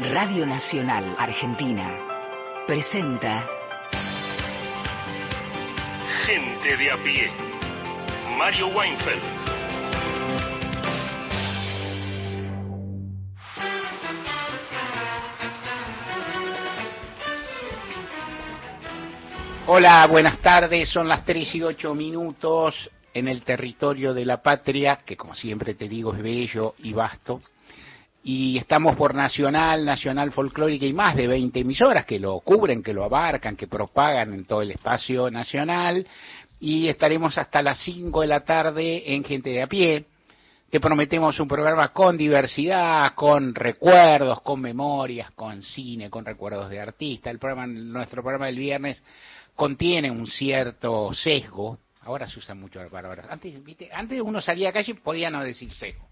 Radio Nacional Argentina presenta Gente de a pie. Mario Weinfeld. Hola, buenas tardes. Son las 3 y 8 minutos en el territorio de la patria, que como siempre te digo es bello y vasto. Y estamos por Nacional, Nacional Folclórica y más de 20 emisoras que lo cubren, que lo abarcan, que propagan en todo el espacio nacional. Y estaremos hasta las 5 de la tarde en Gente de a pie. Te prometemos un programa con diversidad, con recuerdos, con memorias, con cine, con recuerdos de artistas. El programa, nuestro programa del viernes contiene un cierto sesgo. Ahora se usa mucho la palabra. Antes. Antes uno salía a calle y podía no decir sesgo.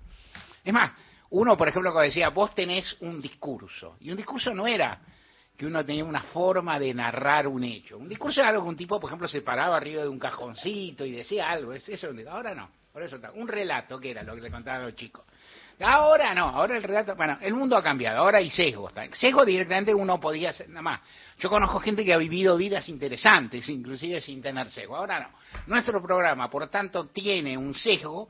Es más, uno, por ejemplo, cuando decía, vos tenés un discurso. Y un discurso no era que uno tenía una forma de narrar un hecho. Un discurso era algo que un tipo, por ejemplo, se paraba arriba de un cajoncito y decía algo. Es eso. Ahora no. Por eso Un relato, que era lo que le contaban los chicos. Ahora no, ahora el relato, bueno, el mundo ha cambiado, ahora hay sesgo. Sesgo directamente uno podía hacer, nada más. Yo conozco gente que ha vivido vidas interesantes, inclusive sin tener sesgo. Ahora no. Nuestro programa, por tanto, tiene un sesgo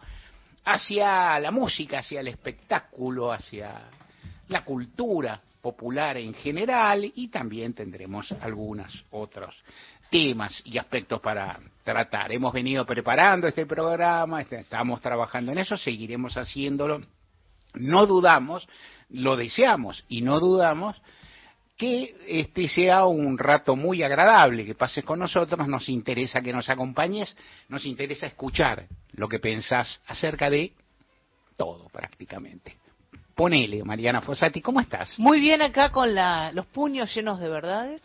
hacia la música, hacia el espectáculo, hacia la cultura popular en general y también tendremos algunos otros temas y aspectos para tratar. Hemos venido preparando este programa, este, estamos trabajando en eso, seguiremos haciéndolo no dudamos, lo deseamos y no dudamos que este sea un rato muy agradable, que pases con nosotros, nos interesa que nos acompañes, nos interesa escuchar lo que pensás acerca de todo prácticamente. Ponele, Mariana Fossati, ¿cómo estás? Muy bien acá con la, los puños llenos de verdades.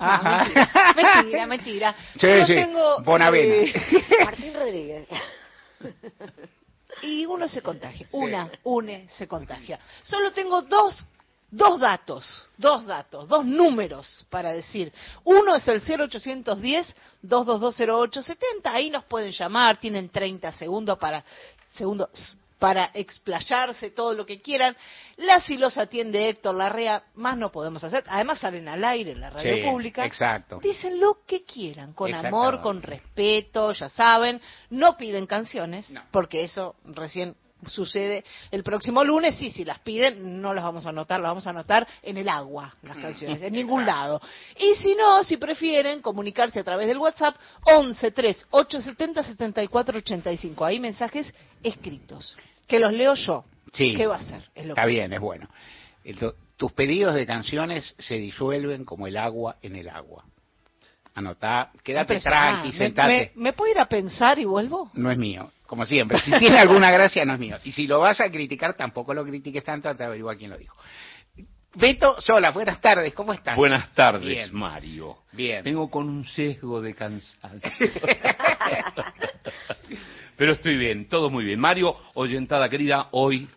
mentira, mentira, Sí, sí, tengo, Bonavena. Eh, Martín Rodríguez. y uno se contagia. Una, une, se contagia. Solo tengo dos, dos datos, dos datos, dos números para decir. Uno es el 0810-2220870. Ahí nos pueden llamar, tienen 30 segundos para, segundos para explayarse todo lo que quieran. La si los atiende Héctor Larrea, más no podemos hacer. Además salen al aire en la radio pública. Exacto. Dicen lo que quieran, con amor, con respeto, ya saben. No piden canciones, porque eso recién sucede el próximo lunes, sí, si las piden, no las vamos a anotar, las vamos a anotar en el agua, las mm. canciones, en ningún lado. Y si no, si prefieren comunicarse a través del WhatsApp, 11 3 870 74 85. Hay mensajes escritos, que los leo yo. Sí. ¿Qué va a hacer? Está bien, es bueno. tus pedidos de canciones se disuelven como el agua en el agua. Anotá, quédate tranqui, sentate. ¿Me, ¿Me, puedo ir a pensar y vuelvo? No es mío como siempre. Si tiene alguna gracia, no es mío. Y si lo vas a criticar, tampoco lo critiques tanto hasta averiguar quién lo dijo. Beto Sola, buenas tardes, ¿cómo estás? Buenas tardes, Mario. Bien. Vengo con un sesgo de cansancio. Pero estoy bien, todo muy bien. Mario, oyentada querida, hoy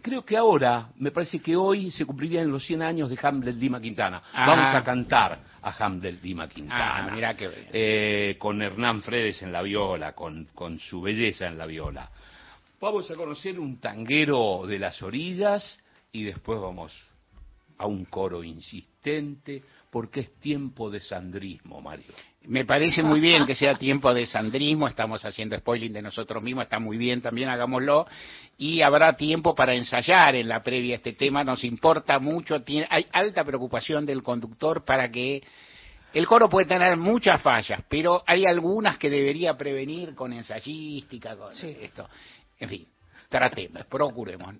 creo que ahora, me parece que hoy se cumplirían los 100 años de Hamlet Dima Quintana. Ah. Vamos a cantar a Hamlet Dima Quintana. Ah, mira qué eh, con Hernán Fredes en la viola, con, con su belleza en la viola. Vamos a conocer un tanguero de las orillas y después vamos a un coro insistente, porque es tiempo de sandrismo, Mario. Me parece muy bien que sea tiempo de sandrismo, estamos haciendo spoiling de nosotros mismos, está muy bien también, hagámoslo, y habrá tiempo para ensayar en la previa este tema, nos importa mucho, tiene, hay alta preocupación del conductor para que el coro puede tener muchas fallas, pero hay algunas que debería prevenir con ensayística, con esto. En fin, tratemos, procuremos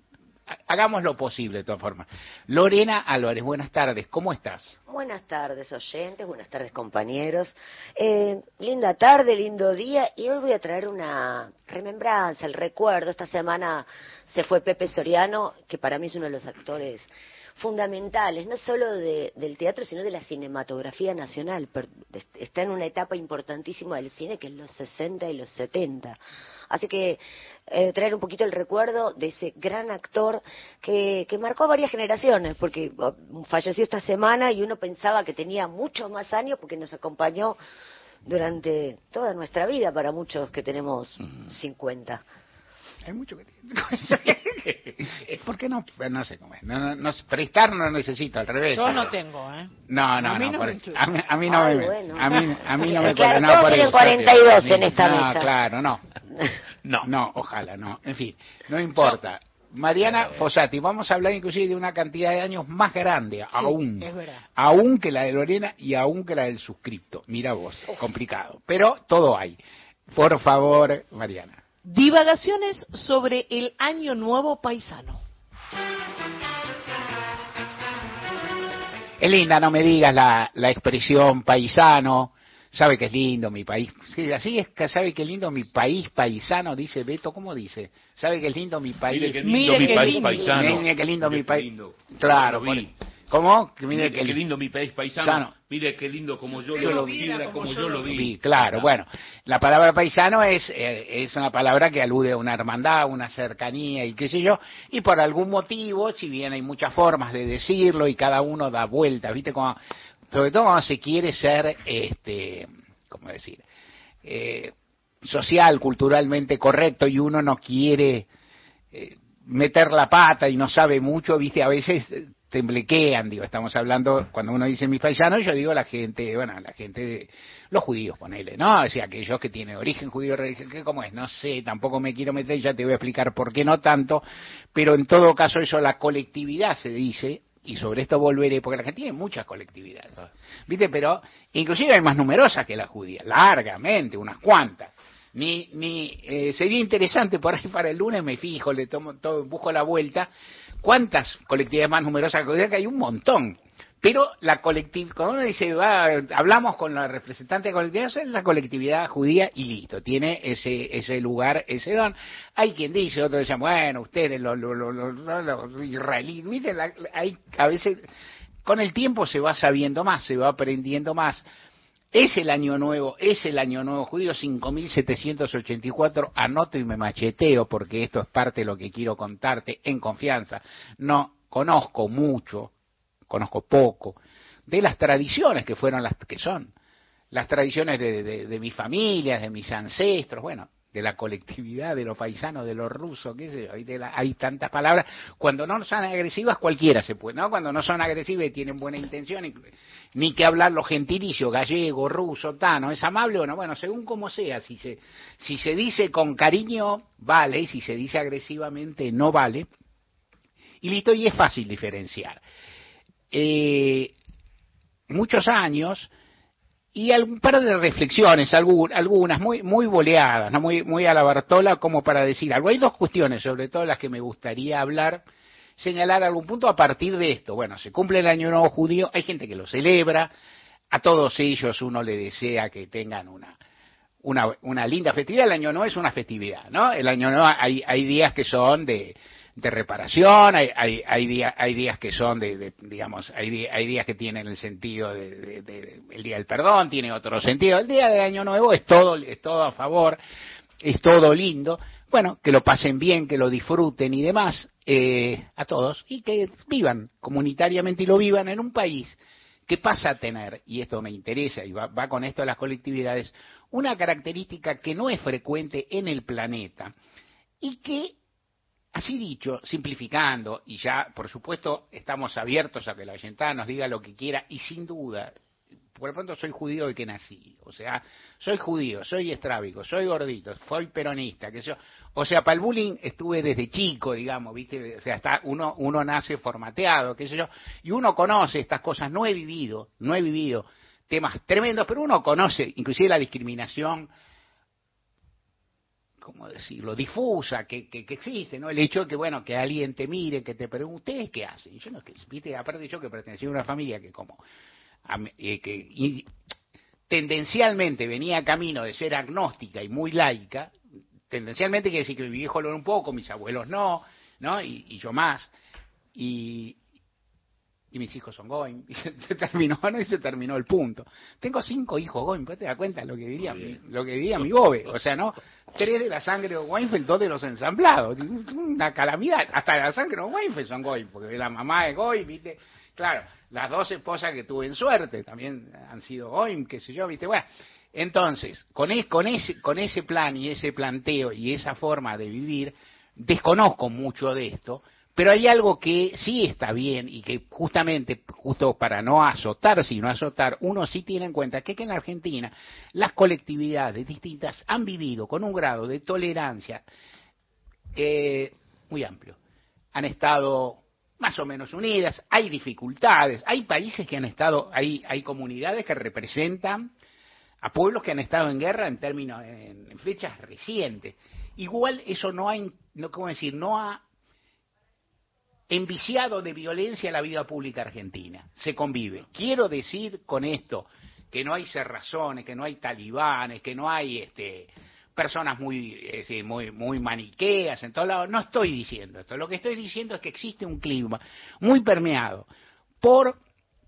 hagamos lo posible de todas formas. Lorena Álvarez, buenas tardes, ¿cómo estás? Buenas tardes, oyentes, buenas tardes, compañeros. Eh, linda tarde, lindo día, y hoy voy a traer una remembranza, el recuerdo. Esta semana se fue Pepe Soriano, que para mí es uno de los actores fundamentales, no solo del teatro, sino de la cinematografía nacional. Está en una etapa importantísima del cine, que es los 60 y los 70. Así que eh, traer un poquito el recuerdo de ese gran actor que, que marcó varias generaciones, porque oh, falleció esta semana y uno pensaba que tenía muchos más años porque nos acompañó durante toda nuestra vida para muchos que tenemos 50. Hay mucho que ¿Por qué no? No sé cómo es. No, no, prestar no necesito, al revés. Yo no tengo, ¿eh? No, no, a mí no. no a, mí, a, mí no me. A mí, a mí no me. Claro, no, todos por tienen eso, 42 en esta no, mesa. claro, no. No. No, ojalá, no. En fin, no importa. Mariana Fossati, vamos a hablar inclusive de una cantidad de años más grande, aún, es verdad. aún que la de Lorena y aún que la del suscripto. Mira vos, complicado, pero todo hay. Por favor, Mariana. Divagaciones sobre el Año Nuevo Paisano. Es linda, no me digas la, la expresión paisano. Sabe que es lindo mi país. Sí, así es que sabe que es lindo mi país paisano, dice Beto. ¿Cómo dice? Sabe que es lindo mi país. Mire qué lindo Mire mi país lindo. paisano. Mire qué lindo mi país. Claro, ¿Cómo? Que Mire mire qué que lindo mi país paisano. Sano. Mire qué lindo como yo, Yo lo lo vi, vi, como, como yo lo vi. Sí, claro, bueno, la palabra paisano es, eh, es una palabra que alude a una hermandad, una cercanía y qué sé yo, y por algún motivo, si bien hay muchas formas de decirlo y cada uno da vueltas, ¿viste? Como, sobre todo cuando se quiere ser, este, ¿cómo decir? Eh, social, culturalmente correcto y uno no quiere eh, meter la pata y no sabe mucho, ¿viste? A veces eh, temblequean, digo, estamos hablando, cuando uno dice mis paisanos, yo digo la gente, bueno, la gente de los judíos, ponele, ¿no? O sea, aquellos que tienen origen judío, religión, ¿qué cómo es? No sé, tampoco me quiero meter, ya te voy a explicar por qué no tanto, pero en todo caso eso, la colectividad se dice, y sobre esto volveré, porque la gente tiene muchas colectividades, ¿viste? Pero inclusive hay más numerosas que las judías, largamente, unas cuantas. Ni, ni eh, sería interesante por ahí para el lunes me fijo, le tomo todo, busco la vuelta, cuántas colectividades más numerosas que hay un montón. Pero la colectividad, cuando uno dice, va, hablamos con la representante de la colectividad, es la colectividad judía y listo, tiene ese, ese lugar, ese don. Hay quien dice, otros dicen, bueno, ustedes, los, los, los, los- israelíes. La- hay a veces, con el tiempo se va sabiendo más, se va aprendiendo más. Es el año nuevo, es el año nuevo judío 5784, anoto y me macheteo porque esto es parte de lo que quiero contarte en confianza. No conozco mucho, conozco poco de las tradiciones que fueron las que son, las tradiciones de, de, mis familias, de mis ancestros, bueno, de la colectividad, de los paisanos, de los rusos, qué sé yo, hay, tantas palabras. Cuando no son agresivas, cualquiera se puede, ¿no? Cuando no son agresivas y tienen buena intención, ni que hablar los gentilicios, gallego, ruso, tano, es amable, bueno, bueno, según como sea, si se, si se dice con cariño, vale, y si se dice agresivamente, no vale, y listo, y es fácil diferenciar. Eh, muchos años, y un par de reflexiones, algu- algunas muy muy boleadas, ¿no? muy muy a la Bartola como para decir algo. Hay dos cuestiones, sobre todo las que me gustaría hablar, señalar algún punto a partir de esto. Bueno, se cumple el Año Nuevo Judío, hay gente que lo celebra, a todos ellos uno le desea que tengan una una, una linda festividad. El Año Nuevo es una festividad, ¿no? El Año Nuevo hay, hay días que son de, de reparación, hay, hay, hay, días, hay días que son de, digamos, hay, hay días que tienen el sentido de, el día del perdón, tiene otro sentido. El día del Año Nuevo es todo, es todo a favor, es todo lindo. Bueno, que lo pasen bien, que lo disfruten y demás, eh, a todos, y que vivan comunitariamente y lo vivan en un país que pasa a tener, y esto me interesa y va, va con esto de las colectividades, una característica que no es frecuente en el planeta y que, así dicho, simplificando, y ya por supuesto estamos abiertos a que la oyentada nos diga lo que quiera, y sin duda, por lo pronto soy judío de que nací, o sea, soy judío, soy estrábico, soy gordito, soy peronista, que yo, o sea, para el bullying estuve desde chico, digamos, viste, o sea, está uno uno nace formateado, qué sé yo, y uno conoce estas cosas, no he vivido, no he vivido temas tremendos, pero uno conoce inclusive la discriminación ¿cómo decirlo?, difusa que, que, que existe, ¿no? El hecho de que, bueno, que alguien te mire, que te pregunte, ¿ustedes qué hacen? Yo no, que, viste, aparte yo que pertenecía a una familia que como, a eh, que y- tendencialmente venía camino de ser agnóstica y muy laica, tendencialmente quiere decir que mi viejo lo era un poco, mis abuelos no, ¿no? Y, y yo más, y, y mis hijos son Goim, y se terminó, ¿no? Y se terminó el punto. Tengo cinco hijos Goim, ¿pues te das cuenta lo que diría, mi, lo que diría mi bobe? O sea, ¿no? Tres de la sangre de Weinfeld, dos de los ensamblados. Una calamidad. Hasta la sangre de Weinfeld son Goim, porque la mamá es Goim, ¿viste? Claro, las dos esposas que tuve en suerte también han sido Goim, qué sé yo, ¿viste? Bueno, entonces, con, es- con, ese, con ese plan y ese planteo y esa forma de vivir, desconozco mucho de esto, pero hay algo que sí está bien y que justamente, justo para no azotar, sino azotar, uno sí tiene en cuenta que, que en la Argentina las colectividades distintas han vivido con un grado de tolerancia eh, muy amplio. Han estado más o menos unidas, hay dificultades, hay países que han estado, hay, hay comunidades que representan a pueblos que han estado en guerra en términos, en, fechas recientes. Igual eso no ha, no, ¿cómo decir? No ha enviciado de violencia la vida pública argentina. Se convive. Quiero decir con esto que no hay cerrazones, que no hay talibanes, que no hay este, personas muy, muy, muy maniqueas en todos lados. No estoy diciendo esto. Lo que estoy diciendo es que existe un clima muy permeado por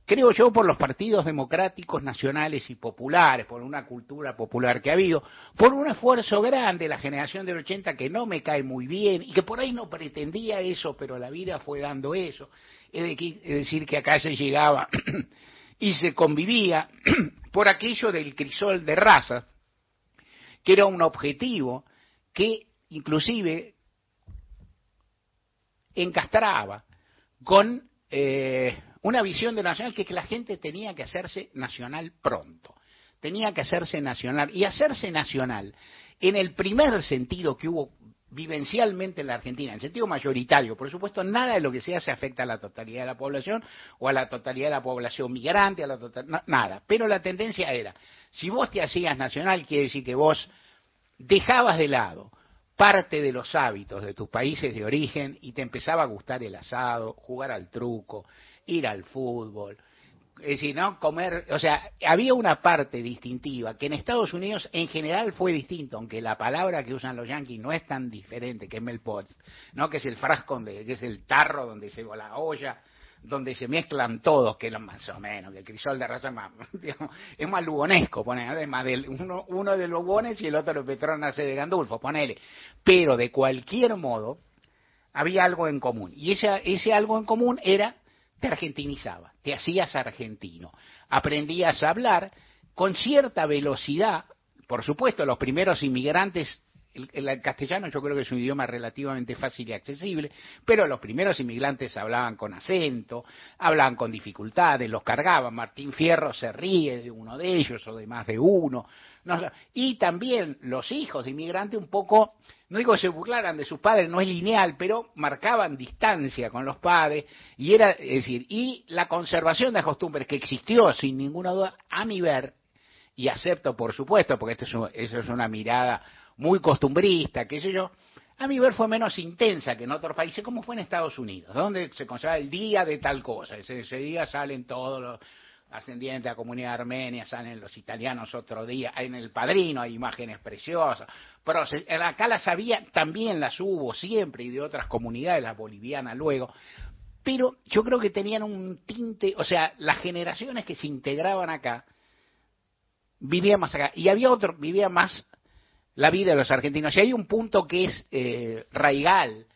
creo yo, por los partidos democráticos nacionales y populares, por una cultura popular que ha habido, por un esfuerzo grande, la generación del 80 que no me cae muy bien y que por ahí no pretendía eso, pero la vida fue dando eso. Es, decir, que acá se llegaba y se convivía por aquello del crisol de raza, que era un objetivo que inclusive encastraba con eh, una visión de nacional que, que la gente tenía que hacerse nacional pronto, tenía que hacerse nacional. Y hacerse nacional en el primer sentido que hubo vivencialmente en la Argentina, en sentido mayoritario, por supuesto, nada de lo que se hace afecta a la totalidad de la población o a la totalidad de la población migrante, a la total, nada, pero la tendencia era, si vos te hacías nacional, quiere decir que vos dejabas de lado parte de los hábitos de tus países de origen y te empezaba a gustar el asado, jugar al truco, ir al fútbol, es decir, ¿no? Comer, o sea, había una parte distintiva que en Estados Unidos en general fue distinto, aunque la palabra que usan los yanquis no es tan diferente que melpot, ¿no? Que es el frasco, que es el tarro donde se la olla, donde se mezclan todos, que es más o menos, que el crisol de raza es más, digamos, es más lugonesco, pone, además de uno, uno de lugones y el otro de Petronas de Gandulfo, ponele. Pero de cualquier modo, había algo en común. Y ese, ese algo en común era te argentinizaba, te hacías argentino, aprendías a hablar con cierta velocidad, por supuesto, los primeros inmigrantes, el, castellano yo creo que es un idioma relativamente fácil y accesible, pero los primeros inmigrantes hablaban con acento, hablaban con dificultades, los cargaban, Martín Fierro se ríe de uno de ellos o de más de uno, y también los hijos de inmigrantes un poco no digo que se burlaran de sus padres, no es lineal, pero marcaban distancia con los padres y era, es decir, y la conservación de costumbres que existió sin ninguna duda, a mi ver, y acepto por supuesto, porque esto es, eso es una mirada muy costumbrista, qué sé yo, a mi ver fue menos intensa que en otros países, como fue en Estados Unidos, donde se conserva el día de tal cosa, ese, día salen todos los ascendientes de la comunidad armenia, salen los italianos otro día, en el padrino hay imágenes preciosas, pero acá las había, también las hubo siempre y de otras comunidades, las bolivianas luego, pero yo creo que tenían un tinte, o sea, las generaciones que se integraban acá vivían más acá, y había otro, vivía más la vida de los argentinos, y hay un punto que es eh, raigal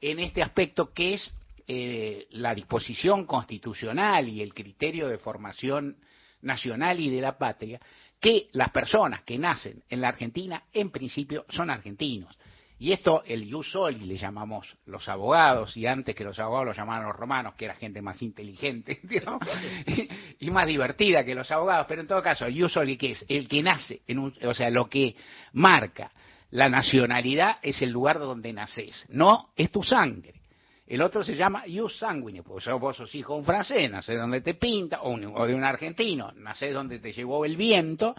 en este aspecto, que es eh, la disposición constitucional y el criterio de formación nacional y de la patria, que las personas que nacen en la Argentina en principio son argentinos. Y esto el ius soli le llamamos los abogados, y antes que los abogados lo llamaban los romanos, que era gente más inteligente y, más divertida que los abogados, pero en todo caso, el ius soli que es el que nace, en un, o sea, lo que marca la nacionalidad es el lugar donde naces, no es tu sangre. El otro se llama ius sanguine, porque vos sos hijo de un francés, nacés donde te pinta, o, de un argentino, nacés donde te llevó el viento,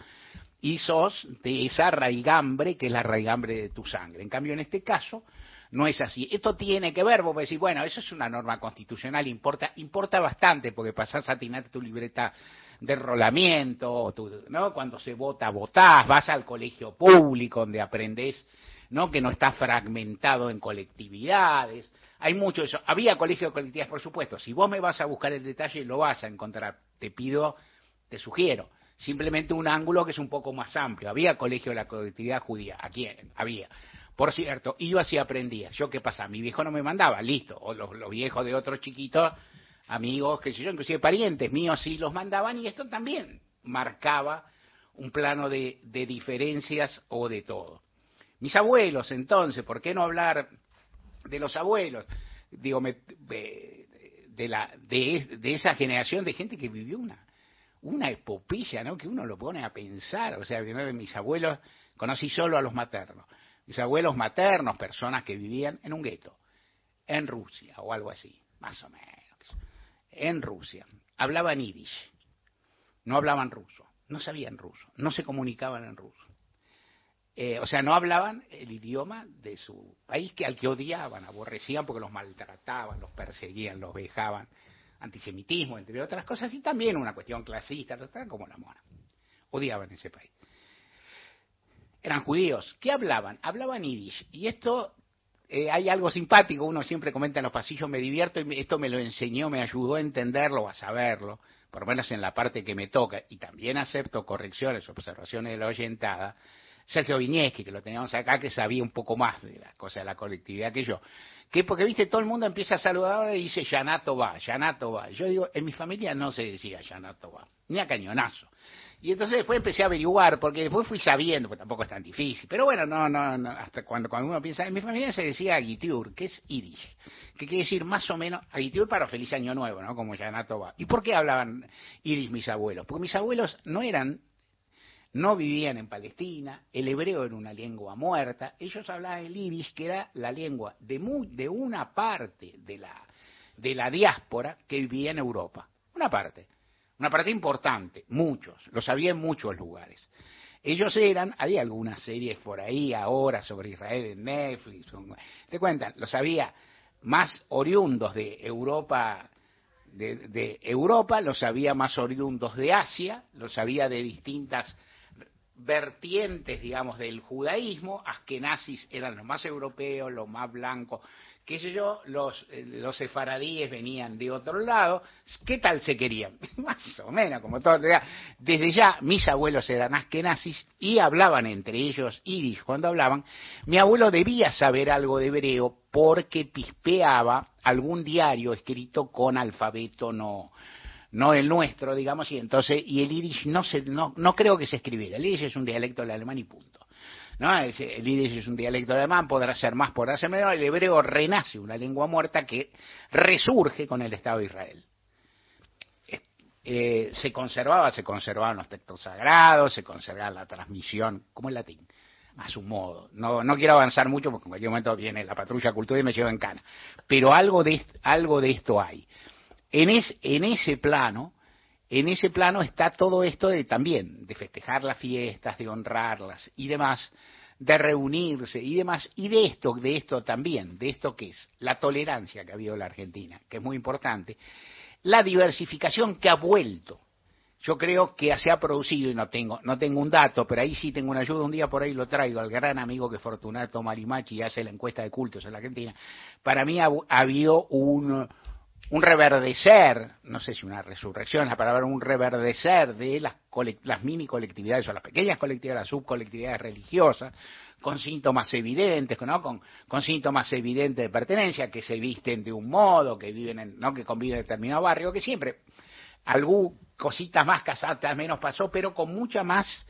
y sos de esa raigambre que es la raigambre de tu sangre. En cambio, en este caso, no es así. Esto tiene que ver, vos decís, bueno, eso es una norma constitucional, importa, importa bastante, porque pasás a tener tu libreta de enrolamiento, ¿no? cuando se vota, votás, vas al colegio público donde aprendés ¿no? que no está fragmentado en colectividades, hay mucho eso. Había colegios de colectividades, por supuesto. Si vos me vas a buscar el detalle, lo vas a encontrar. Te pido, te sugiero. Simplemente un ángulo que es un poco más amplio. Había colegio de la colectividad judía. Aquí había. Por cierto, ibas y aprendías. ¿Yo qué pasa? Mi viejo no me mandaba, listo. O los, viejos de otros chiquitos, amigos, que sé yo, inclusive parientes míos sí los mandaban y esto también marcaba un plano de, de diferencias o de todo. Mis abuelos, entonces, ¿por qué no hablar de los abuelos, digo, de, la, de, esa generación de gente que vivió una, una epopeya, ¿no? Que uno lo pone a pensar, o sea, de mis abuelos, conocí solo a los maternos, mis abuelos maternos, personas que vivían en un gueto, en Rusia o algo así, más o menos, en Rusia, hablaban yiddish, no hablaban ruso, no sabían ruso, no se comunicaban en ruso. Eh, o sea, no hablaban el idioma de su país que al que odiaban, aborrecían porque los maltrataban, los perseguían, los vejaban, antisemitismo, entre otras cosas, y también una cuestión clasista, como la mona. Odiaban ese país. Eran judíos. ¿Qué hablaban? Hablaban yiddish. Y esto, eh, hay algo simpático, uno siempre comenta en los pasillos, me divierto, y esto me lo enseñó, me ayudó a entenderlo, a saberlo, por lo menos en la parte que me toca, y también acepto correcciones, observaciones de la oyentada, Sergio Viñeski, que lo teníamos acá, que sabía un poco más de la cosa de la colectividad que yo. Que porque, viste, todo el mundo empieza a saludar y dice, Yanato va, Yanato va. Yo digo, en mi familia no se decía Yanato va, ni a cañonazo. Y entonces después empecé a averiguar, porque después fui sabiendo, porque tampoco es tan difícil. Pero bueno, no, no, no hasta cuando, cuando uno piensa, en mi familia se decía Agitiur, que es Yiddish, que quiere decir más o menos, Agitiur para feliz año nuevo, ¿no? Como Yanato va. ¿Y por qué hablaban Yiddish mis abuelos? Porque mis abuelos no eran no vivían en Palestina, el hebreo era una lengua muerta, ellos hablaban el irish, que era la lengua de, de una parte de la, de la diáspora que vivía en Europa, una parte, una parte importante, muchos, lo sabía en muchos lugares. Ellos eran, hay algunas series por ahí ahora sobre Israel en Netflix, te cuentan, los había más oriundos de Europa de, de, Europa, los había más oriundos de Asia, los había de distintas vertientes, digamos, del judaísmo, nazis eran los más europeos, los más blancos, qué sé yo, los, eh, los sefaradíes venían de otro lado, ¿qué tal se querían? más o menos, como todo. Desde ya, mis abuelos eran nazis y hablaban entre ellos yiddish cuando hablaban. Mi abuelo debía saber algo de hebreo porque pispeaba algún diario escrito con alfabeto no, no el nuestro, digamos, y entonces, y el irish no, se, no, no creo que se escribiera, el irish es un dialecto del alemán y punto. ¿no? El irish es un dialecto alemán, podrá ser más, podrá ser menos, el hebreo renace una lengua muerta que resurge con el Estado de Israel. Eh, se conservaba, se conservaban los textos sagrados, se conservaba la transmisión, como el latín, a su modo. No, no quiero avanzar mucho porque en cualquier momento viene la patrulla cultura y me lleva en cana. Pero algo de, algo de esto hay. En, en ese plano, en ese plano está todo esto de también, de festejar las fiestas, de honrarlas y demás, de reunirse y demás, y de esto, de esto también, de esto que es la tolerancia que ha habido en la Argentina, que es muy importante, la diversificación que ha vuelto. Yo creo que se ha producido, y no tengo, no tengo un dato, pero ahí sí tengo una ayuda, un día por ahí lo traigo al gran amigo que Fortunato Marimachi hace la encuesta de cultos en la Argentina. Para mí ha habido un, un reverdecer, no sé si una resurrección, la palabra un reverdecer de las, las mini colectividades o las pequeñas colectividades, las subcolectividades religiosas, con síntomas evidentes, ¿no? con, síntomas evidentes de pertenencia, que se visten de un modo, que viven en, ¿no? que conviven en determinado barrio, que siempre, algún cositas más casatas menos pasó, pero con mucha más,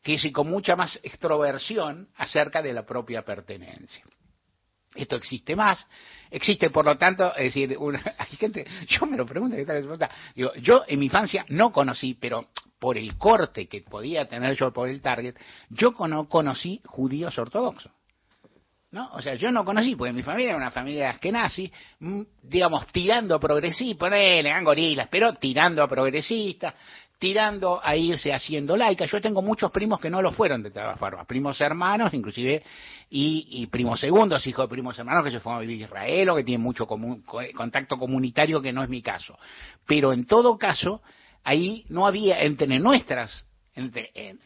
que con mucha más extroversión acerca de la propia pertenencia. Esto existe más, existe por lo tanto, es decir, hay gente, yo me lo pregunto, Digo, yo en mi infancia no conocí, pero por el corte que podía tener yo por el target, yo no conocí judíos ortodoxos. ¿No? O sea, yo no conocí, porque mi familia era una familia nazi, mm, digamos, tirando progresistas, ponele, gorilas, pero tirando a progresistas, tirando a irse haciendo laica. Yo tengo muchos primos que no lo fueron de todas formas, primos hermanos, inclusive, y, primos segundos, hijos de primos hermanos que se fueron a vivir a Israel o que tienen mucho contacto comunitario, que no es mi caso. Pero en todo caso, ahí no había, entre nuestras, en,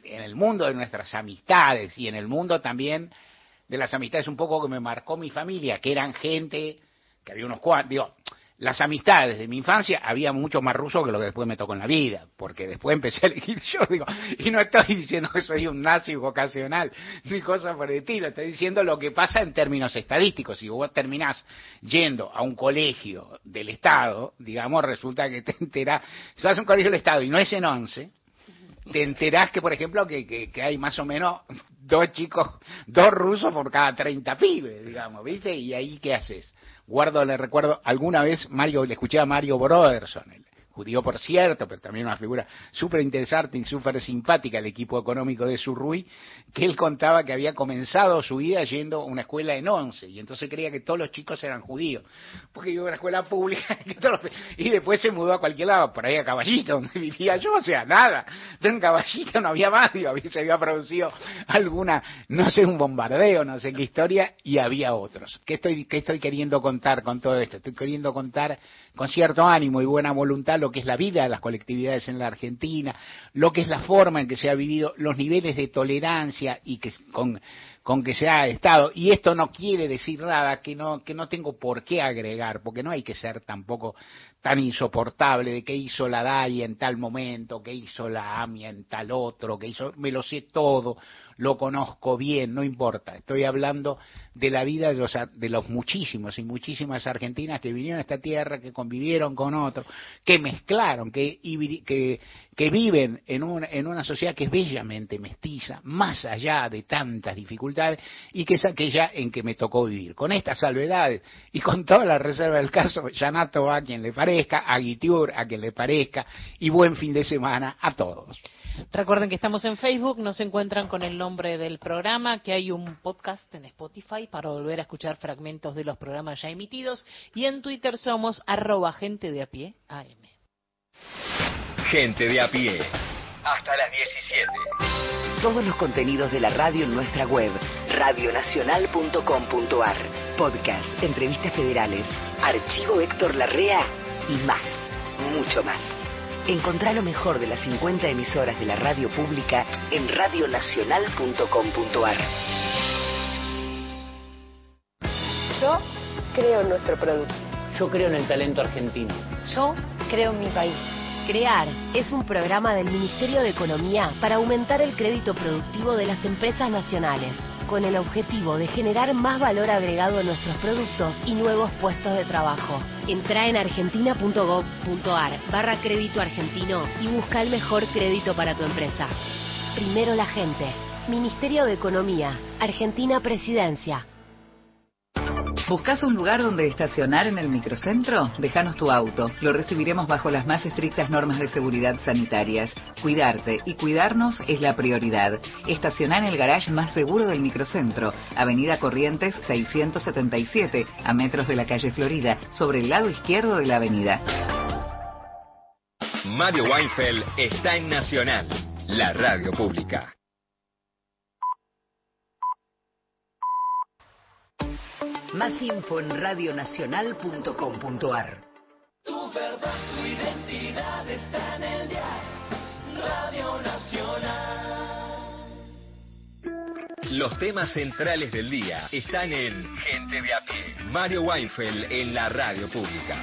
el mundo de nuestras amistades y en el mundo también de las amistades un poco que me marcó mi familia, que eran gente, que había unos cuantos, digo, las amistades de mi infancia había mucho más ruso que lo que después me tocó en la vida, porque después empecé a elegir yo, digo, y no estoy diciendo que soy un nazi vocacional, ni cosas por el estilo, estoy diciendo lo que pasa en términos estadísticos. Si vos terminás yendo a un colegio del Estado, digamos, resulta que te enterás, si vas a un colegio del Estado y no es en once, te enterás que, por ejemplo, que, que, hay más o menos dos chicos, dos rusos por cada 30 pibes, digamos, ¿viste? Y ahí, ¿qué haces? Guardo, le recuerdo, alguna vez Mario, le escuché a Mario Broderson, el judío por cierto, pero también una figura súper interesante y súper simpática, el equipo económico de Surruy, que él contaba que había comenzado su vida yendo a una escuela en once, y entonces creía que todos los chicos eran judíos, porque iba a una escuela pública, y después se mudó a cualquier lado, por ahí a Caballito, donde vivía yo, o sea, nada, en Caballito no había más, se había producido alguna, no sé, un bombardeo, no sé qué historia, y había otros. ¿Qué estoy, qué estoy queriendo contar con todo esto? Estoy queriendo contar con cierto ánimo y buena voluntad lo que es la vida de las colectividades en la Argentina, lo que es la forma en que se ha vivido, los niveles de tolerancia y que con, con que se ha estado. Y esto no quiere decir nada que no, que no tengo por qué agregar, porque no hay que ser tampoco tan insoportable de qué hizo la DAI en tal momento, qué hizo la AMIA en tal otro, qué hizo, me lo sé todo, lo conozco bien, no importa. Estoy hablando de la vida de los, de los muchísimos y muchísimas argentinas que vinieron a esta tierra, que convivieron con otros, que mezclaron, que, que, que viven en una, en una sociedad que es bellamente mestiza, más allá de tantas dificultades, y que es aquella en que me tocó vivir. Con estas salvedades y con toda la reserva del caso, Yanato va a quien le parezca, a Guitiur a quien le parezca, y buen fin de semana a todos. Recuerden que estamos en Facebook, nos encuentran con el nombre del programa, que hay un podcast en Spotify para volver a escuchar fragmentos de los programas ya emitidos, y en Twitter somos arroba gente de a pie AM. Gente de a pie. Hasta las 17. Todos los contenidos de la radio en nuestra web, radionacional.com.ar. Podcast, entrevistas federales, archivo Héctor Larrea y más, mucho más. Encontrá lo mejor de las 50 emisoras de la radio pública en radionacional.com.ar. Yo creo en nuestro producto. Yo creo en el talento argentino. Yo creo en mi país. CREAR es un programa del Ministerio de Economía para aumentar el crédito productivo de las empresas nacionales, con el objetivo de generar más valor agregado a nuestros productos y nuevos puestos de trabajo. Entra en argentina.gov.ar barra crédito argentino y busca el mejor crédito para tu empresa. Primero la gente. Ministerio de Economía. Argentina Presidencia. ¿Buscas un lugar donde estacionar en el microcentro? Déjanos tu auto. Lo recibiremos bajo las más estrictas normas de seguridad sanitarias. Cuidarte y cuidarnos es la prioridad. Estacionar en el garage más seguro del microcentro, Avenida Corrientes 677, a metros de la calle Florida, sobre el lado izquierdo de la avenida. Mario Weinfeld está en Nacional, la radio pública. Más info en radionacional.com.ar. Tu verdad, tu identidad está en el día. Radio Nacional. Los temas centrales del día están en Gente de a pie. Mario Weinfeld en la radio pública.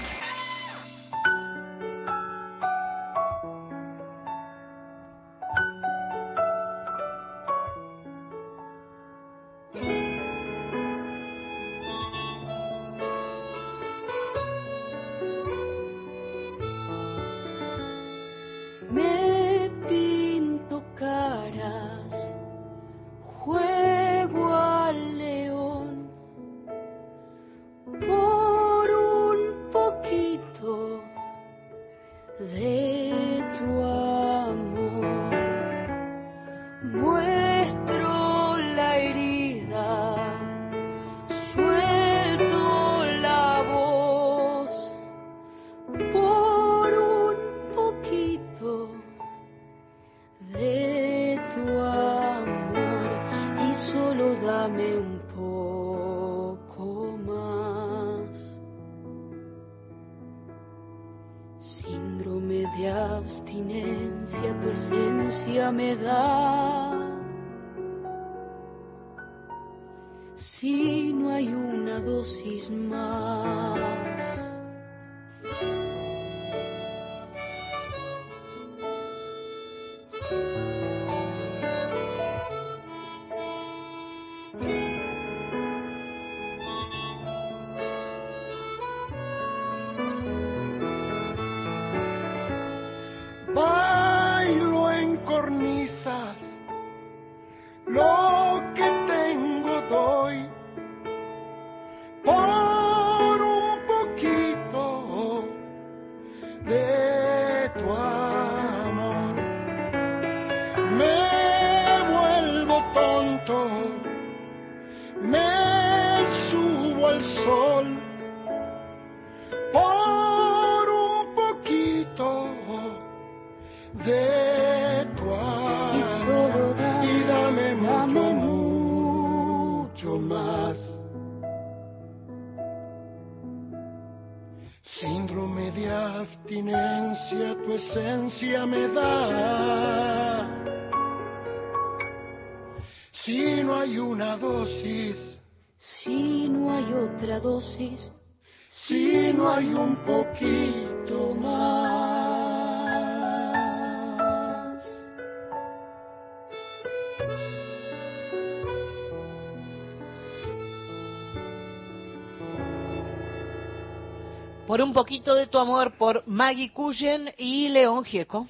Por un poquito de tu amor por Maggie Cullen y León Gieco.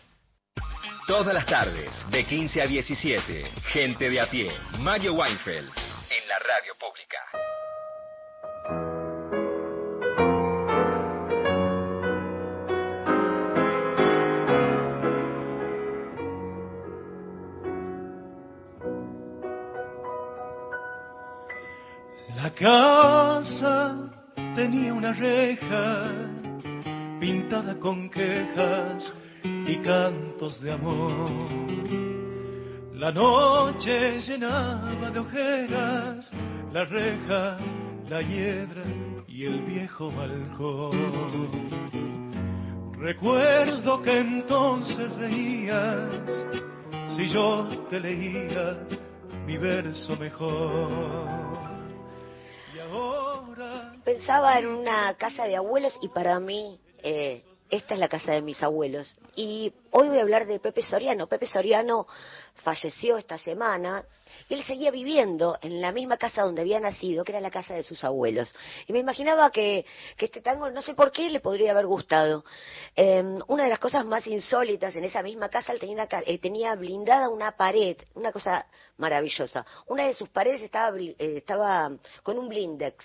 Todas las tardes, de 15 a 17, gente de a pie, Mario Weinfeld, noche llenaba de ojeras la reja, la hiedra y el viejo balcón. Recuerdo que entonces reías si yo te leía mi verso mejor. Y ahora Pensaba en una casa de abuelos y para mí eh, esta es la casa de mis abuelos. Y hoy voy a hablar de Pepe Soriano. Pepe Soriano falleció esta semana él seguía viviendo en la misma casa donde había nacido, que era la casa de sus abuelos. Y me imaginaba que, que este tango, no sé por qué, le podría haber gustado. Eh, una de las cosas más insólitas en esa misma casa, él tenía, eh, tenía blindada una pared, una cosa maravillosa. Una de sus paredes estaba, eh, estaba con un blindex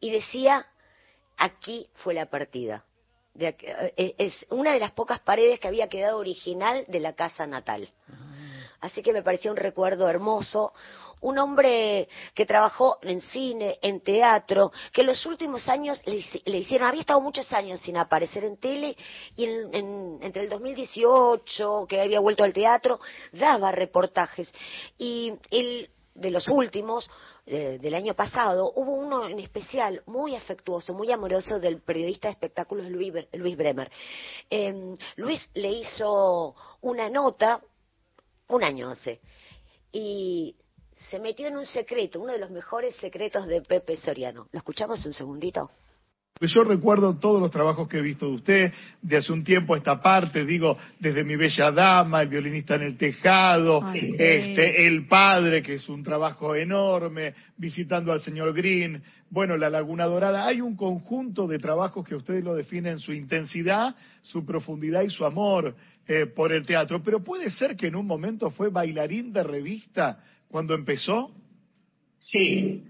y decía, aquí fue la partida. De eh, es una de las pocas paredes que había quedado original de la casa natal. Así que me parecía un recuerdo hermoso. Un hombre que trabajó en cine, en teatro, que en los últimos años le, le hicieron, había estado muchos años sin aparecer en tele y en- en- entre el 2018, que había vuelto al teatro, daba reportajes. Y él, de los últimos, del año pasado, hubo uno en especial muy afectuoso, muy amoroso del periodista de espectáculos Luis, Luis Bremer. Eh, Luis le hizo una nota un año hace. Y se metió en un secreto, uno de los mejores secretos de Pepe Soriano. ¿Lo escuchamos un segundito? Pues yo recuerdo todos los trabajos que he visto de usted, de hace un tiempo a esta parte, digo, desde Mi Bella Dama, El violinista en el tejado, Ay, este, El Padre, que es un trabajo enorme, visitando al señor Green, bueno, La Laguna Dorada. Hay un conjunto de trabajos que ustedes lo definen su intensidad, su profundidad y su amor eh, por el teatro. Pero puede ser que en un momento fue bailarín de revista cuando empezó. Sí,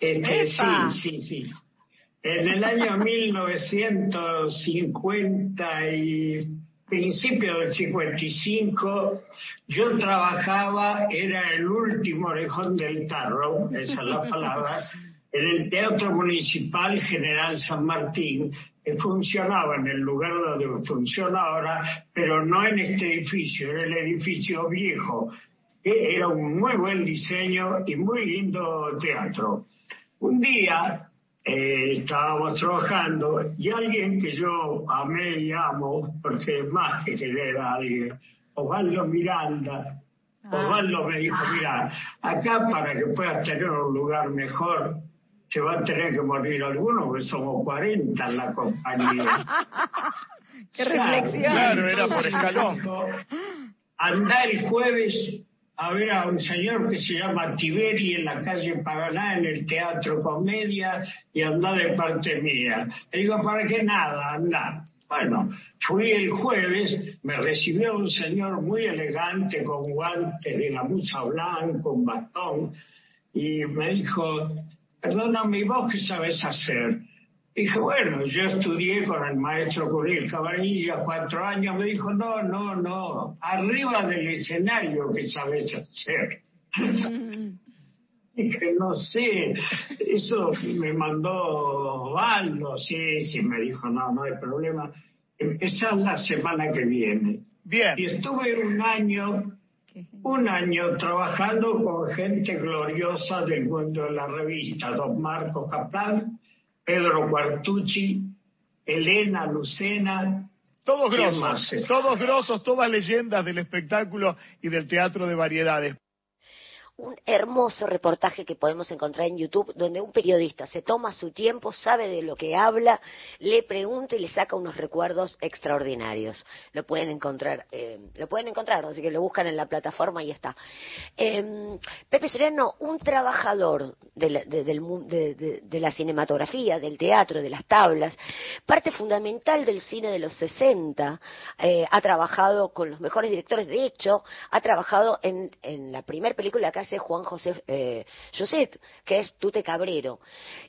este, sí, sí, sí. En el año 1950 y principio del 55, yo trabajaba, era el último orejón del tarro, esa es la palabra, en el Teatro Municipal General San Martín, que funcionaba en el lugar donde funciona ahora, pero no en este edificio, era el edificio viejo, era un muy buen diseño y muy lindo teatro. Un día eh, estábamos trabajando y alguien que yo amé y amo, porque es más que querer a alguien, Osvaldo Miranda, Osvaldo me dijo, mira, acá para que puedas tener un lugar mejor, se va a tener que morir algunos, porque somos 40 en la compañía. Qué Claro, reflexión. Claro, era por escalón. Andá el jueves a ver a un señor que se llama Tiberi en la calle Paraná, en el Teatro Comedia, y anda de parte mía. Le digo, ¿para qué nada? Anda. Bueno, fui el jueves, me recibió un señor muy elegante con guantes de gamuza blanco, un bastón, y me dijo, perdóname, ¿y vos qué sabes hacer? Dije, bueno, yo estudié con el maestro Curiel Cabanilla cuatro años. Me dijo, no, no, no, arriba del escenario que sabes hacer. Dije, no sé, eso me mandó Valdo, sí, sí, me dijo, no, no hay problema. Empezás la semana que viene. Bien. Y estuve un año, un año trabajando con gente gloriosa del mundo de la revista, don Marco Caplan, Pedro Cuartucci, Elena Lucena. Todos ¿quién grosos, todos grosos, todas leyendas del espectáculo y del teatro de variedades. Un hermoso reportaje que podemos encontrar en YouTube donde un periodista se toma su tiempo, sabe de lo que habla, le pregunta y le saca unos recuerdos extraordinarios. Lo pueden encontrar, eh, lo pueden encontrar, así que lo buscan en la plataforma y está. Eh, Pepe Soriano, un trabajador de la, de- del de- de la cinematografía, del teatro, de las tablas, parte fundamental del cine de los 60, eh, ha trabajado con los mejores directores, de hecho, ha trabajado en, en la primera película que hace Juan José eh, José, que es Tute Cabrero.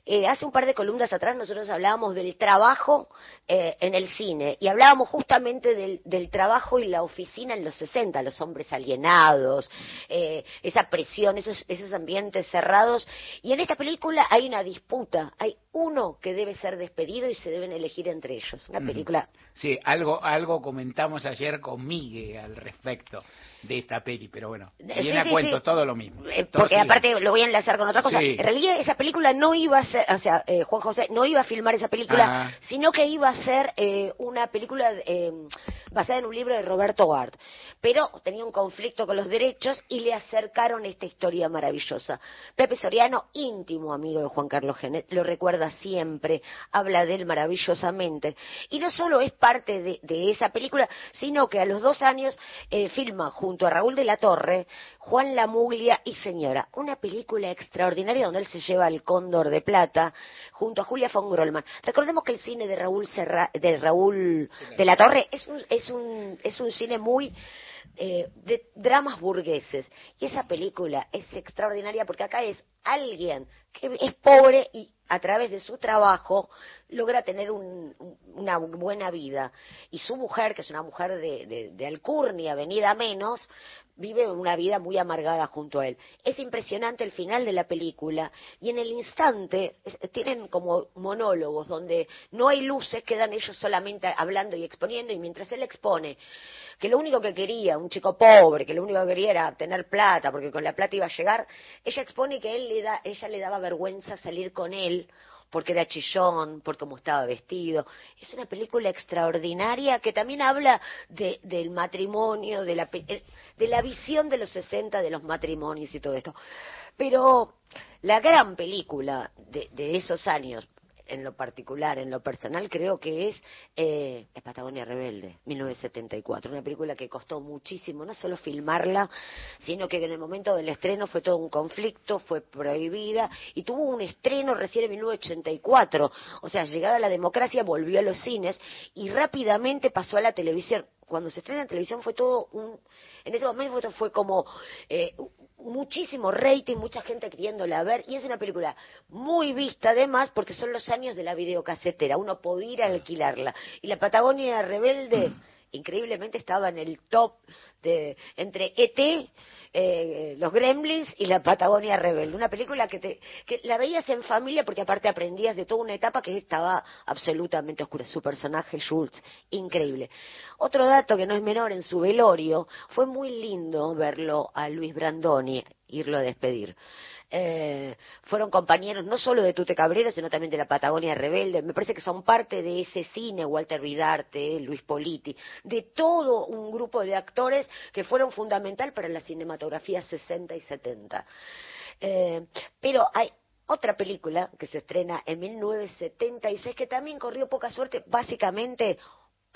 Eh, hace un par de columnas atrás nosotros hablábamos del trabajo eh, en el cine y hablábamos justamente del, del trabajo y la oficina en los 60, los hombres alienados, eh, esa presión, esos, esos ambientes cerrados. Y en esta película hay una disputa, hay uno que debe ser despedido y se deben elegir entre ellos. Una película Sí, algo, algo comentamos ayer con Migue al respecto de esta peli, pero bueno, viene sí, a cuento todo lo mismo. Eh, Todo porque aparte lo voy a enlazar con otra cosa. En realidad esa película no iba a ser, o sea, eh, Juan José no iba a filmar esa película, Ah. sino que iba a ser eh, una película eh, basada en un libro de Roberto Ward. Pero tenía un conflicto con los derechos y le acercaron esta historia maravillosa. Pepe Soriano, íntimo amigo de Juan Carlos Genet, lo recuerda siempre, habla de él maravillosamente. Y no solo es parte de, de esa película, sino que a los dos años filma junto a Raúl de la Torre, Juan Lamuglia y Señora, una película extraordinaria donde él se lleva el cóndor de plata junto a Julia von Grolman. Recordemos que el cine de Raúl Serra- de Raúl de la Torre es un, es un, es un cine muy eh, de dramas burgueses. Y esa película es extraordinaria porque acá es alguien que es pobre y a través de su trabajo logra tener un- un- una buena vida. Y su mujer, que es una mujer de, de, de alcurnia, venida menos, vive una vida muy amargada junto a él. Es impresionante el final de la película y en el instante tienen como monólogos donde no hay luces, quedan ellos solamente hablando y exponiendo y mientras él expone que lo único que quería, un chico pobre, que lo único que quería era tener plata, porque con la plata iba a llegar, ella expone que él le da, ella le daba vergüenza salir con él porque era chillón, por cómo estaba vestido. Es una película extraordinaria que también habla de- del matrimonio, de la, eh, de la visión de los 60 de los matrimonios y todo esto. Pero la gran película de, de esos años, en lo particular, en lo personal, creo que es eh, Patagonia Rebelde, 1974. Una película que costó muchísimo, no solo filmarla, sino que en el momento del estreno fue todo un conflicto, fue prohibida y tuvo un estreno recién en 1984. O sea, llegada la democracia volvió a los cines y rápidamente pasó a la televisión. Cuando se estrena en televisión fue todo un... En ese momento fue, como eh, muchísimo rating, mucha gente queriéndola ver y es una película muy vista además porque son los años de la videocasetera, uno podía ir alquilarla. Y la Patagonia Rebelde increíblemente estaba en el top de entre ET eh, los Gremlins y la Patagonia Rebelde, una película que, te, que la veías en familia porque aparte aprendías de toda una etapa que estaba absolutamente oscura. Su personaje, Schultz, increíble. Otro dato que no es menor, en su velorio fue muy lindo verlo a Luis Brandoni, irlo a despedir. Eh, fueron compañeros no solo de Tute Cabrera, sino también de la Patagonia Rebelde. Me parece que son parte de ese cine, Walter Vidarte, Luis Politi, de todo un grupo de actores que fueron fundamental para la cinematografía 60 y 70. Eh, pero hay otra película que se estrena en 1976 que también corrió poca suerte, básicamente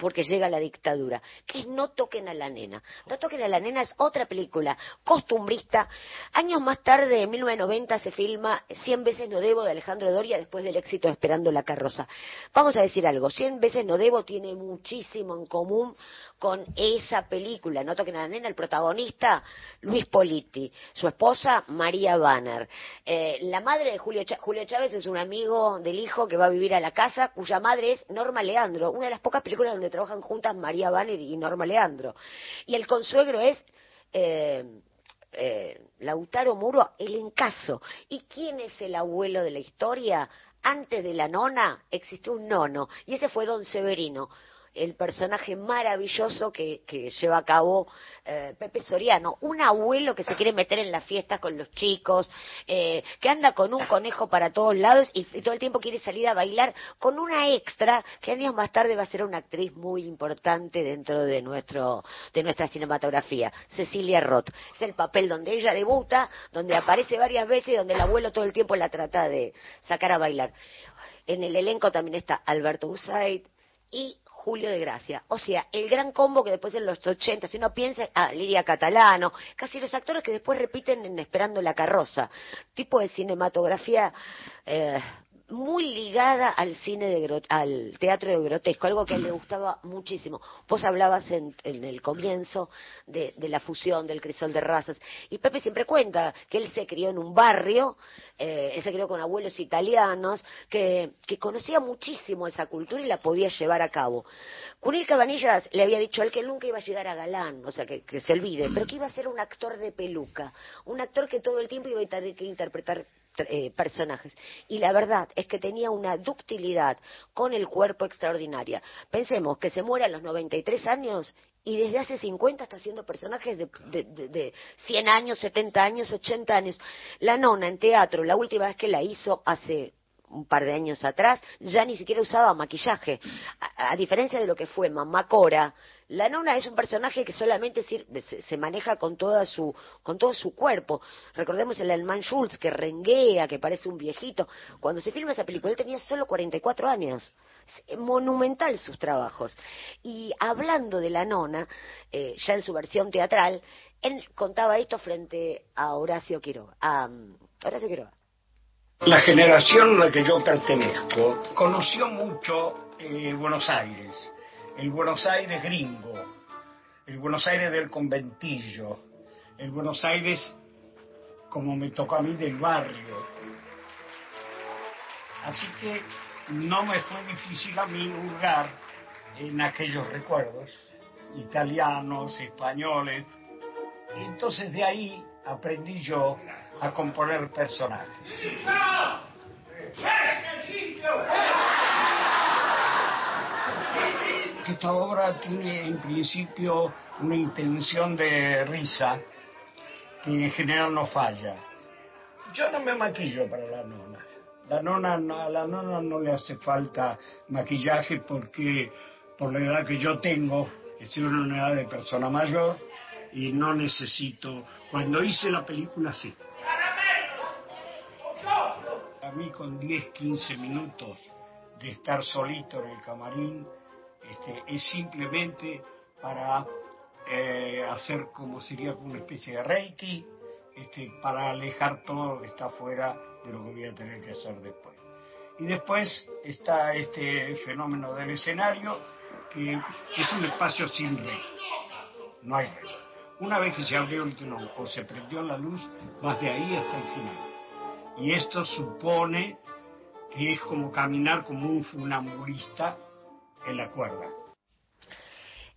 porque llega la dictadura, que es No toquen a la nena. No toquen a la nena es otra película costumbrista. Años más tarde, en 1990, se filma Cien veces no debo de Alejandro Doria después del éxito Esperando la carroza. Vamos a decir algo, Cien veces no debo tiene muchísimo en común con esa película. No toquen a la nena, el protagonista, Luis Politi, su esposa, María Banner. Eh, la madre de Julio, Julio Chávez es un amigo del hijo que va a vivir a la casa, cuya madre es Norma Leandro, una de las pocas películas donde trabajan juntas María Banner y Norma Leandro. Y el consuegro es eh, eh, Lautaro Muro, el encaso. ¿Y quién es el abuelo de la historia? Antes de la nona existió un nono, y ese fue don Severino el personaje maravilloso que, lleva a cabo eh, Pepe Soriano, un abuelo que se quiere meter en las fiestas con los chicos, eh, que anda con un conejo para todos lados y, todo el tiempo quiere salir a bailar con una extra que años más tarde va a ser una actriz muy importante dentro de nuestro de nuestra cinematografía, Cecilia Roth. Es el papel donde ella debuta, donde aparece varias veces y donde el abuelo todo el tiempo la trata de sacar a bailar. En el elenco también está Alberto Usaid y Julio de Gracia. O sea, el gran combo que después en los 80, si uno piensa, ah, Lidia Catalano, casi los actores que después repiten en Esperando la carroza. Tipo de cinematografía eh, muy ligada al cine de al teatro de grotesco, algo que le gustaba muchísimo. Vos hablabas en, el comienzo de, la fusión del crisol de razas y Pepe siempre cuenta que él se crió en un barrio, eh, él se crió con abuelos italianos, que, conocía muchísimo esa cultura y la podía llevar a cabo. Cunil Cabanillas le había dicho a él que nunca iba a llegar a galán, o sea, que, se olvide, pero que iba a ser un actor de peluca, un actor que todo el tiempo iba a tener que interpretar eh, personajes. Y la verdad es que tenía una ductilidad con el cuerpo extraordinaria. Pensemos que se muere a los 93 años y desde hace 50 está haciendo personajes de, de, de, 100 años, 70 años, 80 años. La nona en teatro, la última vez que la hizo hace un par de años atrás, ya ni siquiera usaba maquillaje. A, diferencia de lo que fue Mamá Cora, la nona es un personaje que solamente se, maneja con, toda su, con todo su cuerpo. Recordemos el Alman Schultz, que renguea, que parece un viejito. Cuando se filma esa película, él tenía solo 44 años. Es monumental sus trabajos. Y hablando de la nona, eh, ya en su versión teatral, él contaba esto frente a Horacio Quiroga. A, um, Horacio Quiroga. La generación a la que yo pertenezco conoció mucho eh, Buenos Aires, el Buenos Aires gringo, el Buenos Aires del conventillo, el Buenos Aires como me tocó a mí del barrio. Así que no me fue difícil a mí hurgar en aquellos recuerdos, italianos, españoles. Y entonces de ahí aprendí yo a componer personajes. Esta obra tiene en principio una intención de risa que en general no falla. Yo no me maquillo para la nona. La nona a la nona no le hace falta maquillaje porque por la edad que yo tengo, estoy en una edad de persona mayor y no necesito. Cuando hice la película sí a mí con 10, 15 minutos de estar solito en el camarín, este, es simplemente para eh, hacer como sería una especie de reiki, este, para alejar todo lo que está fuera de lo que voy a tener que hacer después. Y después está este fenómeno del escenario, que es un espacio sin rey, no hay rey. Una vez que se abrió el telón o se prendió la luz, vas de ahí hasta el final. Y esto supone que es como caminar como un funambulista en la cuerda.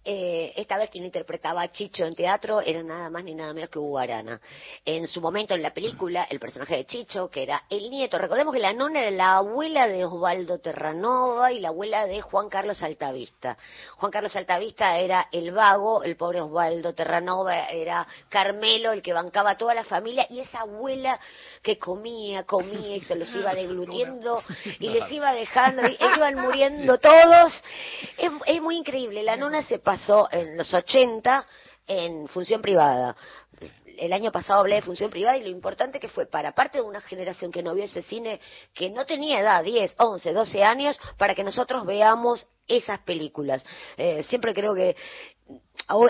Eh, esta vez quien interpretaba a Chicho en teatro era nada más ni nada menos que Hugo Arana. En su momento en la película, el personaje de Chicho, que era el nieto, recordemos que la nona era la abuela de Osvaldo Terranova y la abuela de Juan Carlos Altavista. Juan Carlos Altavista era el vago, el pobre Osvaldo Terranova era Carmelo, el que bancaba a toda la familia, y esa abuela que comía, comía y se los iba deglutiendo y les iba dejando, y iban muriendo todos. Es, es muy increíble, la nona se pasó en los 80 en función privada. el año pasado hablé de función privada y lo importante que fue para parte de una generación que no vio ese cine, que no tenía edad, 10, 11, 12 años, para que nosotros veamos esas películas. Eh, siempre creo que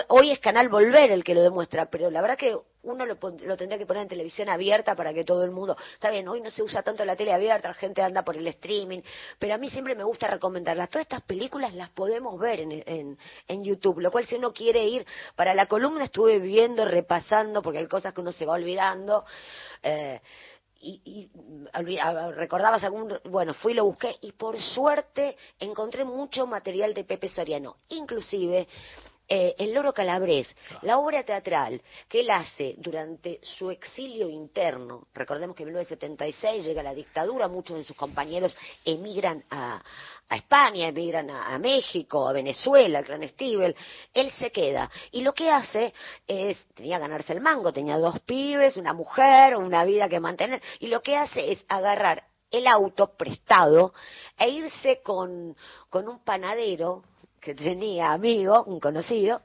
hoy es Canal Volver el que lo demuestra, pero la verdad que uno lo, tendría que poner en televisión abierta para que todo el mundo, está bien, hoy no se usa tanto la tele abierta, la gente anda por el streaming, pero a mí siempre me gusta recomendarlas. Todas estas películas las podemos ver en, en, YouTube, lo cual si uno quiere ir para la columna estuve viendo, repasando, porque hay cosas que uno se va olvidando. Eh, y, y recordabas algún, bueno, fui y lo busqué y por suerte encontré mucho material de Pepe Soriano, inclusive eh, el Loro Calabrés, la obra teatral que él hace durante su exilio interno, recordemos que en 1976 llega la dictadura, muchos de sus compañeros emigran a, España, emigran a, México, a Venezuela, al Gran Stiebel, él se queda. Y lo que hace es, tenía que ganarse el mango, tenía dos pibes, una mujer, una vida que mantener, y lo que hace es agarrar el auto prestado e irse con, con un panadero que tenía amigo, un conocido,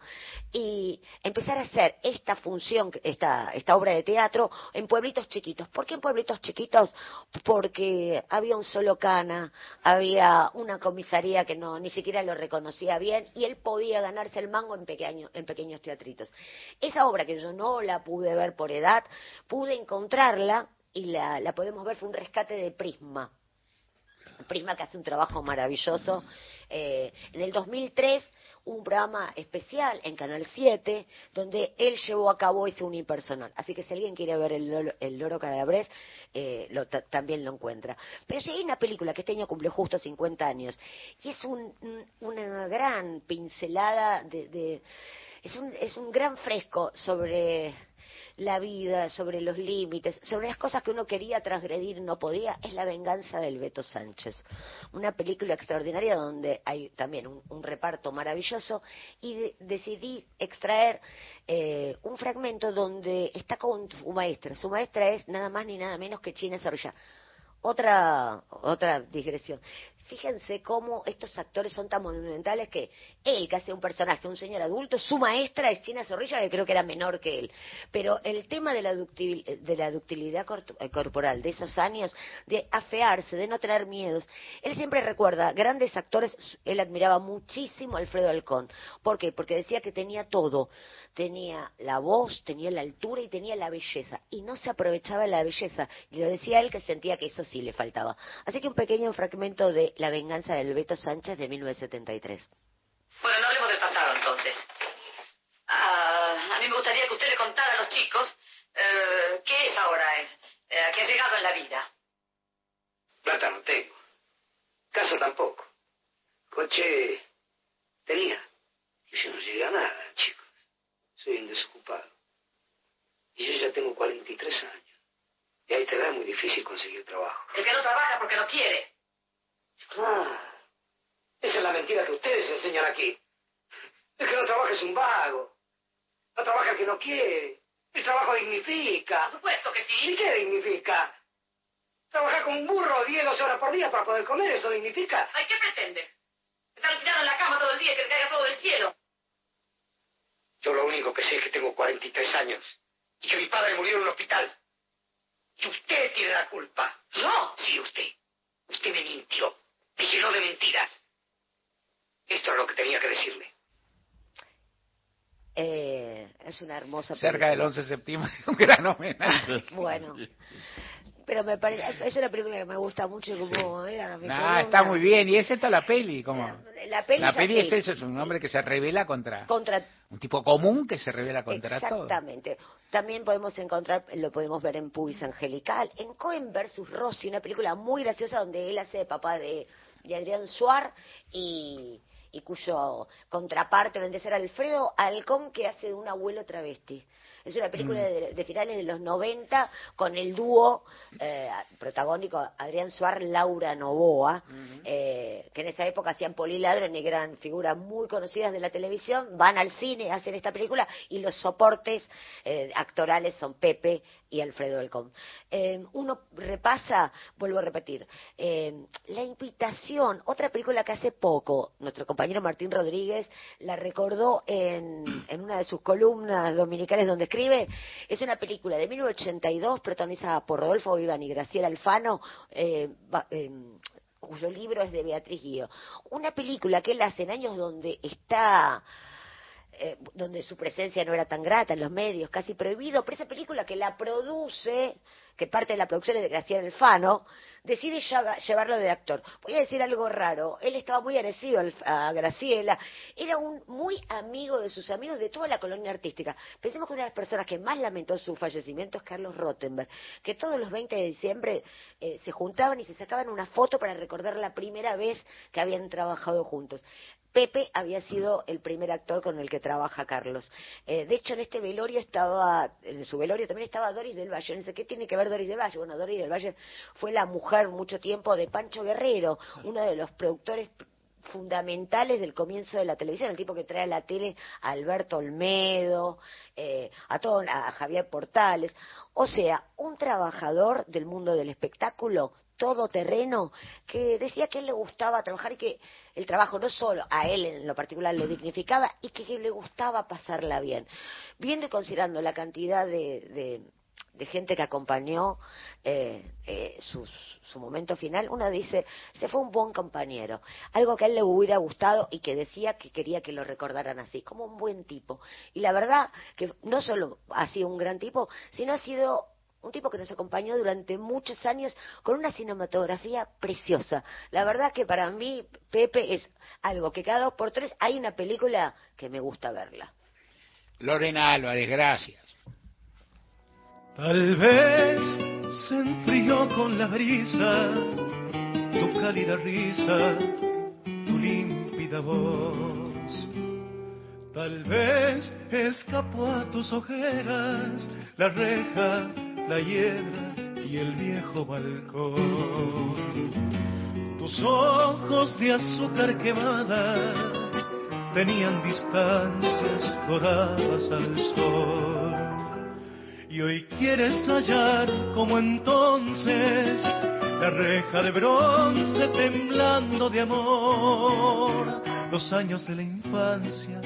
y empezar a hacer esta función, esta, esta obra de teatro en pueblitos chiquitos. ¿Por qué en pueblitos chiquitos? Porque había un solo cana, había una comisaría que no ni siquiera lo reconocía bien y él podía ganarse el mango en, pequeño, en pequeños teatritos. Esa obra que yo no la pude ver por edad, pude encontrarla y la, la podemos ver, fue un rescate de Prisma. Prisma que hace un trabajo maravilloso eh, en el 2003 un programa especial en Canal 7 donde él llevó a cabo ese unipersonal. Así que si alguien quiere ver el, Loro, el Loro Calabrés, eh, lo, también lo encuentra. Pero si hay una película que este año cumplió justo 50 años y es un, una gran pincelada de, de es, un, es un gran fresco sobre la vida, sobre los límites, sobre las cosas que uno quería transgredir y no podía, es La venganza del Beto Sánchez. Una película extraordinaria donde hay también un, reparto maravilloso y decidí extraer eh, un fragmento donde está con su maestra. Su maestra es nada más ni nada menos que China Zorrilla. Otra, otra digresión fíjense cómo estos actores son tan monumentales que él, que hace un personaje, un señor adulto, su maestra es China Zorrilla, que creo que era menor que él. Pero el tema de la, de la ductilidad eh, corporal de esos años, de afearse, de no tener miedos, él siempre recuerda grandes actores, él admiraba muchísimo a Alfredo Alcón. ¿Por qué? Porque decía que tenía todo tenía la voz, tenía la altura y tenía la belleza. Y no se aprovechaba la belleza. Y lo decía él que sentía que eso sí le faltaba. Así que un pequeño fragmento de La venganza del Beto Sánchez de 1973. Bueno, no hablemos del pasado entonces. Ah, a mí me gustaría que usted le contara a los chicos eh, qué es ahora, eh, qué ha llegado en la vida. Plata no tengo. Casa tampoco. Coche tenía. Y yo no llegué a nada, chicos soy un desocupado. Y yo ya tengo 43 años. Y ahí te da muy difícil conseguir trabajo. El que no trabaja porque no quiere. Ah, esa es la mentira que ustedes enseñan aquí. El que no trabaja es un vago. No trabaja el que no quiere. El trabajo dignifica. Por supuesto que sí. ¿Y qué dignifica? Trabajar con un burro 10, 12 horas por día para poder comer, ¿eso dignifica? Ay, ¿qué pretende? Estar tirado en la cama todo el día y que le caiga todo del cielo. Yo lo único que sé es que tengo 43 años y que mi padre murió en un hospital. Y usted tiene la culpa. ¿Yo? Sí, usted. Usted me mintió. Me llenó de mentiras. Esto es lo que tenía que decirle. Eh, es una hermosa Cerca del 11 de septiembre, un gran homenaje. bueno, pero me parece, es una película que me gusta mucho como era. está muy bien, y es esta la peli, como... La, peli, la peli es eso, es un hombre que se revela contra... Contra... Un tipo común que se revela contra todo. Exactamente. También podemos encontrar, lo podemos ver en Pubis Angelical, en Cohen versus Rossi, una película muy graciosa donde él hace de papá de, de Adrián Suar y y cuyo contraparte vendría a ser Alfredo Alcón que hace de un abuelo travesti. Es una película mm. de, finales de los 90 con el dúo eh, protagónico Adrián Suar, Laura Novoa, eh, que en esa época hacían poliladro y eran figuras muy conocidas de la televisión, van al cine, hacen esta película y los soportes eh, actorales son Pepe y Alfredo Elcom. Eh, uno repasa, vuelvo a repetir, eh, La Invitación, otra película que hace poco nuestro compañero Martín Rodríguez la recordó en, en una de sus columnas dominicales donde escribe, es una película de 1982 protagonizada por Rodolfo Vivan y Graciela Alfano, eh, eh, cuyo libro es de Beatriz Guío. Una película que él hace en años donde está eh, donde su presencia no era tan grata en los medios, casi prohibido, pero esa película que la produce, que parte de la producción es de Graciela Alfano, decide llevarlo de actor. Voy a decir algo raro, él estaba muy agradecido a Graciela, era un muy amigo de sus amigos de toda la colonia artística. Pensemos que una de las personas que más lamentó su fallecimiento es Carlos Rottenberg, que todos los 20 de diciembre eh, se juntaban y se sacaban una foto para recordar la primera vez que habían trabajado juntos. Pepe había sido el primer actor con el que trabaja Carlos. Eh, de hecho, en este velorio estaba, en su velorio también estaba Doris del Valle. Qué tiene que ver Doris del Valle. Bueno, Doris del Valle fue la mujer mucho tiempo de Pancho Guerrero, uno de los productores fundamentales del comienzo de la televisión, el tipo que trae a la tele a Alberto Olmedo, eh, a, todo, a Javier Portales, o sea, un trabajador del mundo del espectáculo todoterreno que decía que él le gustaba trabajar y que el trabajo no solo a él en lo particular le dignificaba y que, le gustaba pasarla bien. Viendo y considerando la cantidad de, de, gente que acompañó eh, eh, su, su, momento final, uno dice, se fue un buen compañero, algo que a él le hubiera gustado y que decía que quería que lo recordaran así, como un buen tipo. Y la verdad que no solo ha sido un gran tipo, sino ha sido un tipo que nos acompañó durante muchos años con una cinematografía preciosa. La verdad que para mí Pepe es algo que cada dos por tres hay una película que me gusta verla. Lorena Álvarez, gracias. Tal vez se enfrió con la brisa tu cálida risa, tu límpida voz. Tal vez escapó a tus ojeras la reja la hiedra y el viejo balcón. Tus ojos de azúcar quemada tenían distancias doradas al sol. Y hoy quieres hallar como entonces la reja de bronce temblando de amor. Los años de la infancia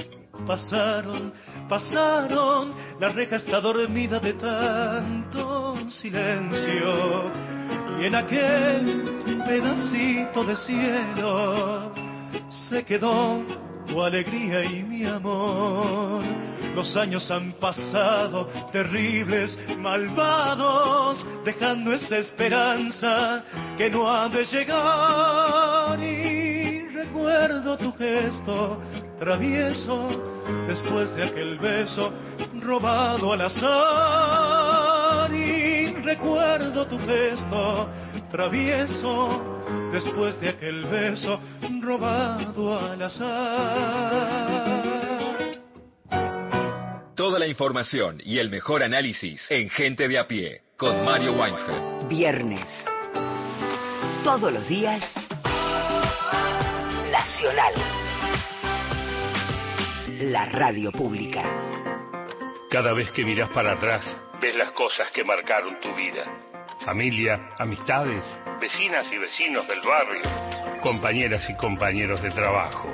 pasaron, pasaron, la reja está dormida de tanto silencio. Y en aquel pedacito de cielo se quedó tu alegría y mi amor. Los años han pasado, terribles, malvados, dejando esa esperanza que no ha de llegar. Y recuerdo tu gesto travieso después de aquel beso robado al azar y recuerdo tu gesto travieso después de aquel beso robado al azar. Toda la información y el mejor análisis en Gente de a pie con Mario Weinfeld. Viernes. Todos los días. Nacional la radio pública. Cada vez que miras para atrás, ves las cosas que marcaron tu vida. Familia, amistades, vecinas y vecinos del barrio, compañeras y compañeros de trabajo.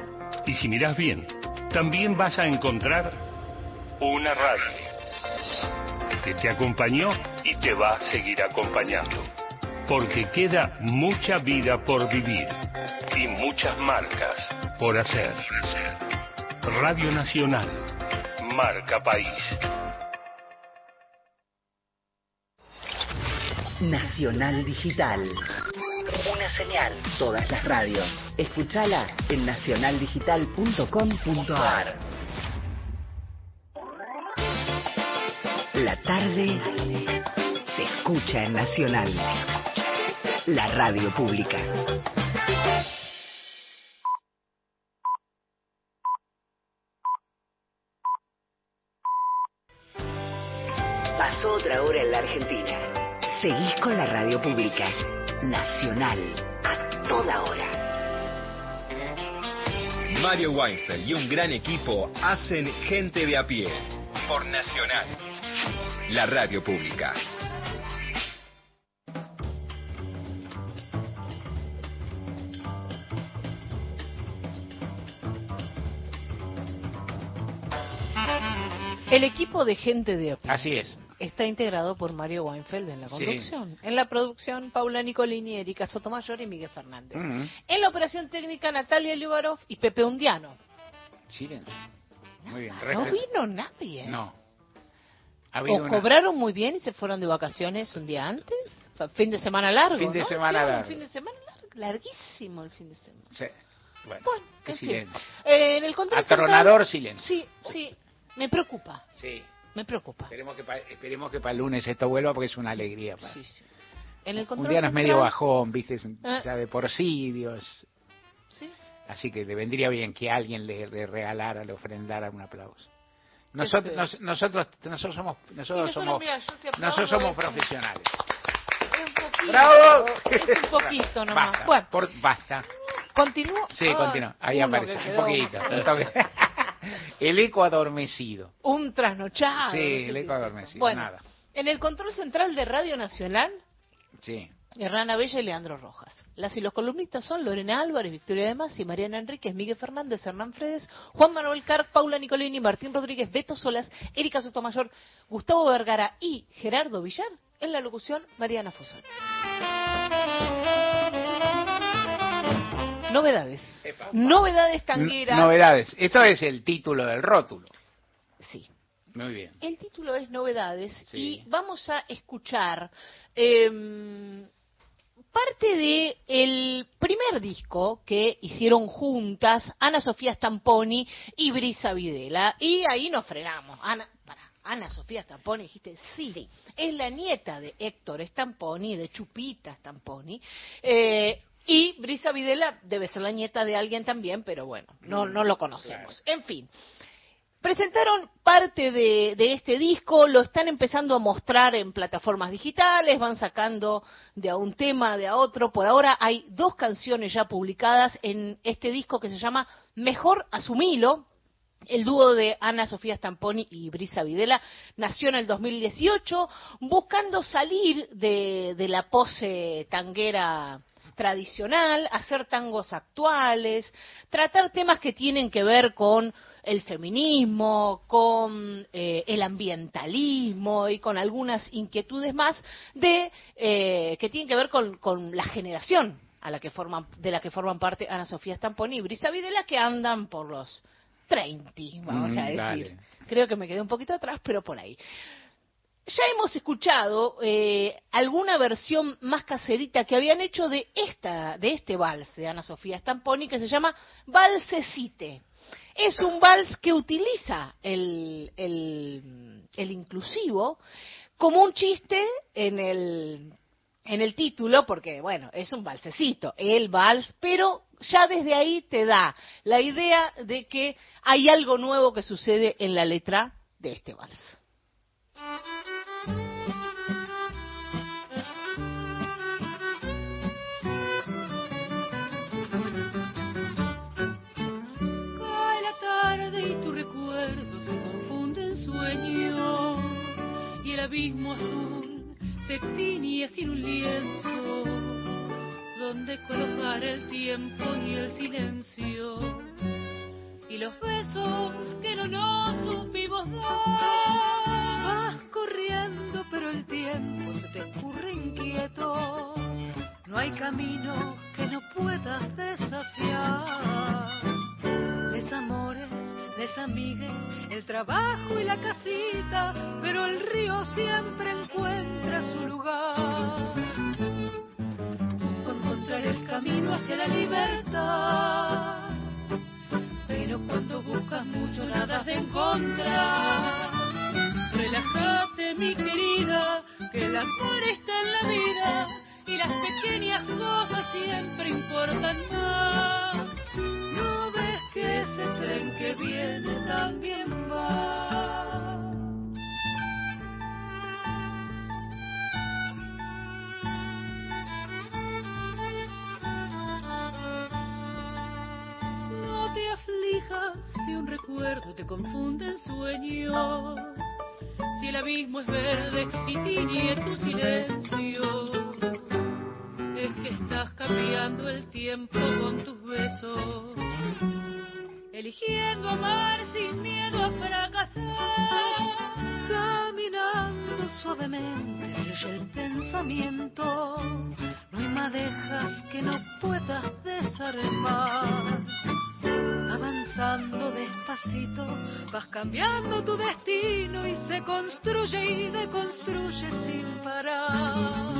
Y si miras bien, también vas a encontrar una radio que te acompañó y te va a seguir acompañando. Porque queda mucha vida por vivir y muchas marcas por hacer. Radio Nacional, marca país. Nacional Digital. Una señal. Todas las radios. Escúchala en nacionaldigital.com.ar. La tarde se escucha en Nacional. La radio pública. Pasó otra hora en la Argentina. Seguís con la radio pública. Nacional. A toda hora. Mario Weinfeld y un gran equipo hacen gente de a pie. Por Nacional. La radio pública. El equipo de gente de a pie Así es. Está integrado por Mario Weinfeld en la Sí. conducción. En la producción, Paula Nicolini, Erika Sotomayor y Miguel Fernández. Mm, En la operación técnica, Natalia Liubarov y Pepe Undiano. silencio. Muy bien. No vino nadie. No. Ha ¿O una- cobraron muy bien y se fueron de vacaciones un día antes? Fin de semana largo, Fin de ¿no? semana un largo. fin de semana largo, larguísimo el fin de semana. Sí. Bueno, qué en fin. silencio. Eh, en el Atronador central- silencio. Sí, sí, me preocupa, Sí. Me preocupa. Esperemos que, pa- esperemos que para el lunes esto vuelva porque es una alegría. En el Un día no es medio bajón, viste, un- Ah. ya de por sí, Dios. Sí. Así que le vendría bien que alguien le, le regalara, le ofrendara un aplauso. Nosotros, nos- nosotros, nosotros somos, nosotros nosotros, somos, mira, nosotros somos es- profesionales. Es un poquito, ¡Bravo! Es un poquito nomás. Basta, Bueno, por- basta. continúo. Sí, continúa. Ahí uno aparece, un poquito. el eco adormecido. Un trasnochado. sí, no sé el eco adormecido. Bueno, Nada. en el control central de Radio Nacional, Sí. Hernán Bella y Leandro Rojas. Las y los columnistas son Lorena Álvarez, Victoria de Masi, Mariana Enríquez, Miguel Fernández, Hernán Fredes, Juan Manuel Carr, Paula Nicolini, Martín Rodríguez, Beto Solas, Erika Sotomayor, Gustavo Vergara y Gerardo Villar. En la locución, Mariana Fossati. Novedades. Novedades tangueras. N- Novedades. Eso es el título del rótulo. Sí. Muy bien. El título es Novedades Sí. y vamos a escuchar em, parte de el primer disco que hicieron juntas Ana Sofía Stamponi y Brisa Videla. Y ahí nos frenamos. Ana, para, Ana Sofía Stamponi, dijiste, sí, es la nieta de Héctor Stamponi, de Chupita Stamponi. Eh, y Brisa Videla debe ser la nieta de alguien también, pero bueno, no, no lo conocemos. En fin. Presentaron parte de, de este disco, lo están empezando a mostrar en plataformas digitales, van sacando de a un tema, de a otro. Por ahora hay dos canciones ya publicadas en este disco que se llama Mejor Asumilo. El dúo de Ana Sofía Stamponi y Brisa Videla nació en el 2018 buscando salir de, de la pose tanguera tradicional, hacer tangos actuales, tratar temas que tienen que ver con el feminismo, con eh, el ambientalismo y con algunas inquietudes más de eh, que tienen que ver con, con la generación a la que forman, de la que forman parte Ana Sofía Stamponi y Brisa Videla que andan por los 30, vamos Mm, a decir. dale. Creo que me quedé un poquito atrás, pero por ahí. Ya hemos escuchado eh, alguna versión más caserita que habían hecho de esta, de este vals de Ana Sofía Stamponi que se llama Valsecite. Es un vals que utiliza el, el, el inclusivo como un chiste en el, en el título, porque bueno, es un valsecito, el vals, pero ya desde ahí te da la idea de que hay algo nuevo que sucede en la letra de este vals. Abismo azul se tiñe sin un lienzo donde colocar el tiempo y el silencio y los besos que no nos supimos dar. Vas corriendo pero el tiempo se te escurre inquieto. No hay camino que no puedas desafiar. Les amigues, el trabajo y la casita, pero el río siempre encuentra su lugar. Encontrar el camino hacia la libertad, pero cuando buscas mucho nada de encontrar. Relájate, mi querida, que el amor está en la vida y las pequeñas cosas siempre importan más. No ves que ese tren que viene también va. No te aflijas si un recuerdo te confunde en sueños, si el abismo es verde y tiñe tu silencio. Es que estás cambiando el tiempo con tus besos, eligiendo amar sin miedo a fracasar. suavemente el pensamiento. No hay madejas que no puedas desarmar. Avanzando despacito, vas cambiando tu destino y se construye y deconstruye sin parar.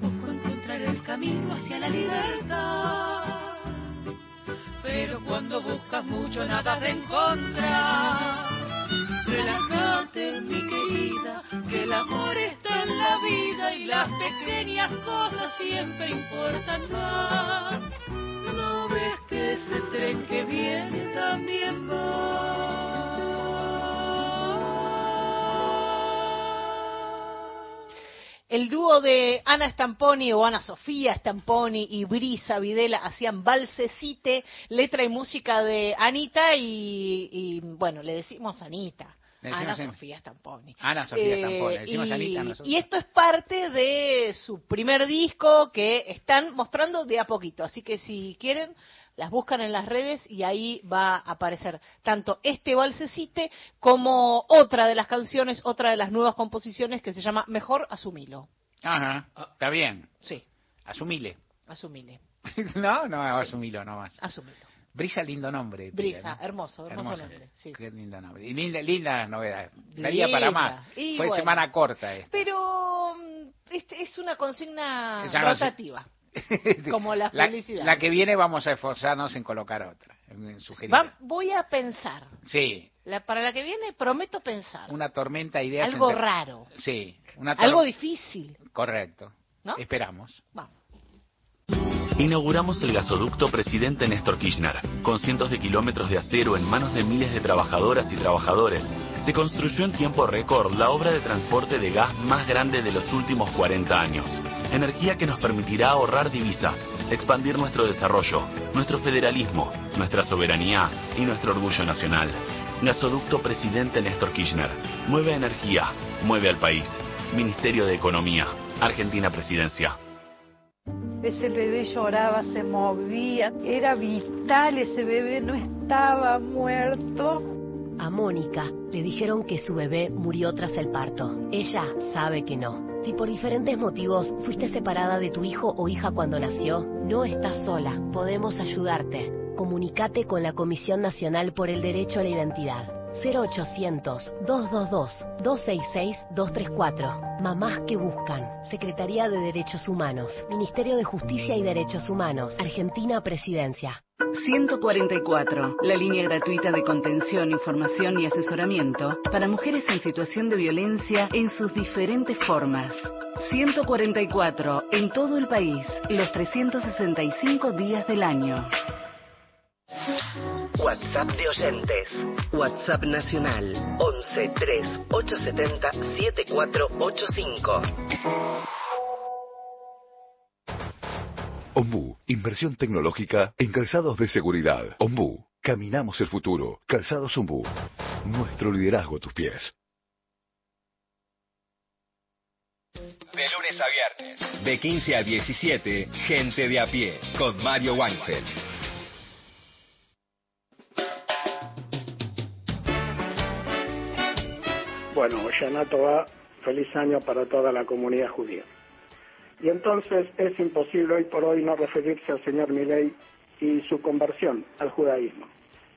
Busco encontrar el camino hacia la libertad. Pero cuando buscas mucho nada de encontrar. Relájate, mi querida, que el amor está en la vida y las pequeñas cosas siempre importan más. No ves que ese tren que viene también El dúo de Ana Stamponi o Ana Sofía Stamponi y Brisa Videla hacían Balsecite, letra y música de Anita y, y, bueno, le decimos Anita. Ana Sofía Stamponi. Ana Sofía Eh, Stamponi, le decimos y, Anita y esto es parte de su primer disco que están mostrando de a poquito. Así que si quieren, las buscan en las redes y ahí va a aparecer tanto este balsecite como otra de las canciones, otra de las nuevas composiciones que se llama Mejor Asumilo. Ajá, está bien. Sí. Asumile. Asumile. no, no, asumilo nomás. Asumilo. Brisa, lindo nombre. Brisa, hermoso, hermoso, Hermoso. nombre. Sí. Qué lindo nombre. Y linda, linda novedad. Daría para más. Y Fue bueno. semana corta esta. Pero mm, este es una consigna no sé. como la La, publicidad. la que viene vamos a esforzarnos en colocar otra. En. Va- voy a pensar. Sí, La- para la que viene prometo pensar. una tormenta de ideas. Algo entre- raro. Sí, una tor- Algo difícil. Correcto. ¿No? Esperamos. Inauguramos el gasoducto Presidente Néstor Kirchner, con cientos de kilómetros de acero en manos de miles de trabajadoras y trabajadores. Se construyó en tiempo récord la obra de transporte de gas más grande de los últimos 40 años. Energía que nos permitirá ahorrar divisas, expandir nuestro desarrollo, nuestro federalismo, nuestra soberanía y nuestro orgullo nacional. Gasoducto Presidente Néstor Kirchner. Mueve energía, mueve al país. Ministerio de Economía, Argentina Presidencia. Ese bebé lloraba, se movía, era vital, ese bebé no estaba muerto. A Mónica le dijeron que su bebé murió tras el parto. Ella sabe que no. Si por diferentes motivos fuiste separada de tu hijo o hija cuando nació, no estás sola. Podemos ayudarte. Comunicate con la Comisión Nacional por el Derecho a la Identidad. 0800-222-266-234. Mamás que buscan. Secretaría de Derechos Humanos. Ministerio de Justicia y Derechos Humanos. Argentina Presidencia. 144, la línea gratuita de contención, información y asesoramiento para mujeres en situación de violencia en sus diferentes formas. 144, en todo el país, los 365 días del año. WhatsApp de oyentes. WhatsApp nacional 11 3 870 7485. Ombú, inversión tecnológica en calzados de seguridad. Ombú, caminamos el futuro. Calzados Ombú, nuestro liderazgo a tus pies. De lunes a viernes. De 15 a 17, Gente de a pie, con Mario Weinfeld. Bueno, Shana Tova, feliz año para toda la comunidad judía. Y entonces es imposible hoy por hoy no referirse al señor Milei y su conversión al judaísmo.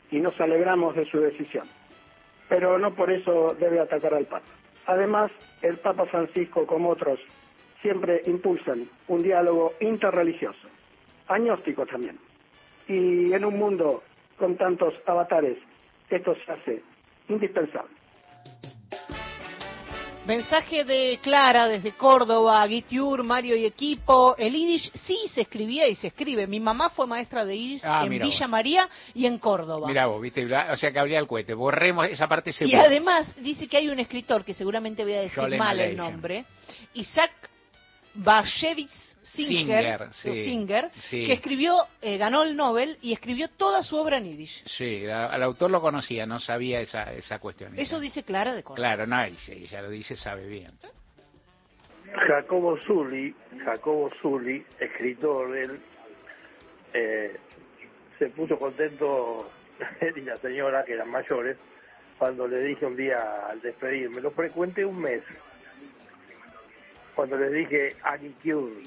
Y nos alegramos de su decisión. Pero no por eso debe atacar al Papa. Además, el Papa Francisco, como otros, siempre impulsan un diálogo interreligioso, agnóstico también. Y en un mundo con tantos avatares, esto se hace indispensable. Mensaje de Clara desde Córdoba, Gitiur, Mario y equipo. El Yiddish sí se escribía y se escribe. Mi mamá fue maestra de Yiddish Ah, en Villa vos. María y en Córdoba. Mira vos, viste, o sea que habría el cohete. Borremos esa parte y además dice que hay un escritor, que seguramente voy a decir mal el nombre, Isaac Bashevitz Singer, Singer, sí, o Singer, sí. que escribió, eh, ganó el Nobel y escribió toda su obra en Yiddish. Sí, la- al autor lo conocía, no sabía esa, esa cuestión. Eso dice Clara de Córdoba. Claro, no, ella lo dice, sabe bien. Jacobo Zulli, Jacobo Zulli, escritor, él eh, se puso contento, él y la señora, que eran mayores, cuando le dije un día al despedirme, lo frecuenté un mes. Cuando les dije Cure,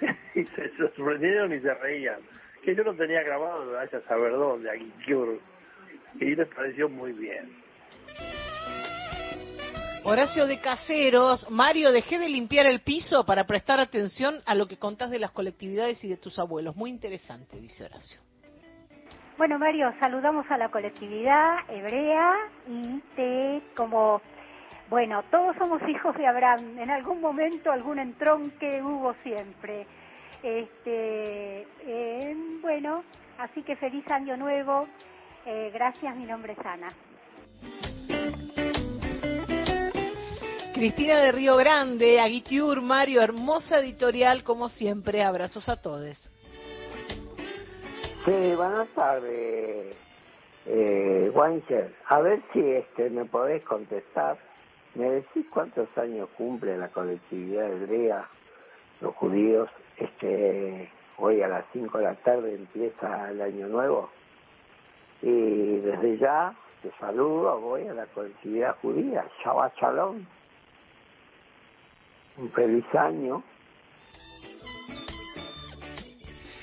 y se sorprendieron y se reían. Que yo no tenía grabado, vaya a saber dónde, Cure. Y les pareció muy bien. Horacio de Caseros, Mario, dejé de limpiar el piso para prestar atención a lo que contás de las colectividades y de tus abuelos. Muy interesante, dice Horacio. Bueno, Mario, saludamos a la colectividad hebrea y te como, bueno, todos somos hijos de Abraham. En algún momento algún entronque hubo siempre. Este, eh, bueno, así que feliz año nuevo. Eh, gracias, mi nombre es Ana. Cristina de Río Grande, Aguitiur, Mario, hermosa editorial como siempre. Abrazos a todos. Sí, buenas tardes, eh, Wanger. A ver si este me podés contestar. ¿Me decís cuántos años cumple la colectividad hebrea, los judíos? Este, hoy a las 5 de la tarde empieza el año nuevo. Y desde ya te saludo, voy a la colectividad judía. Shabbat Shalom. Un feliz año.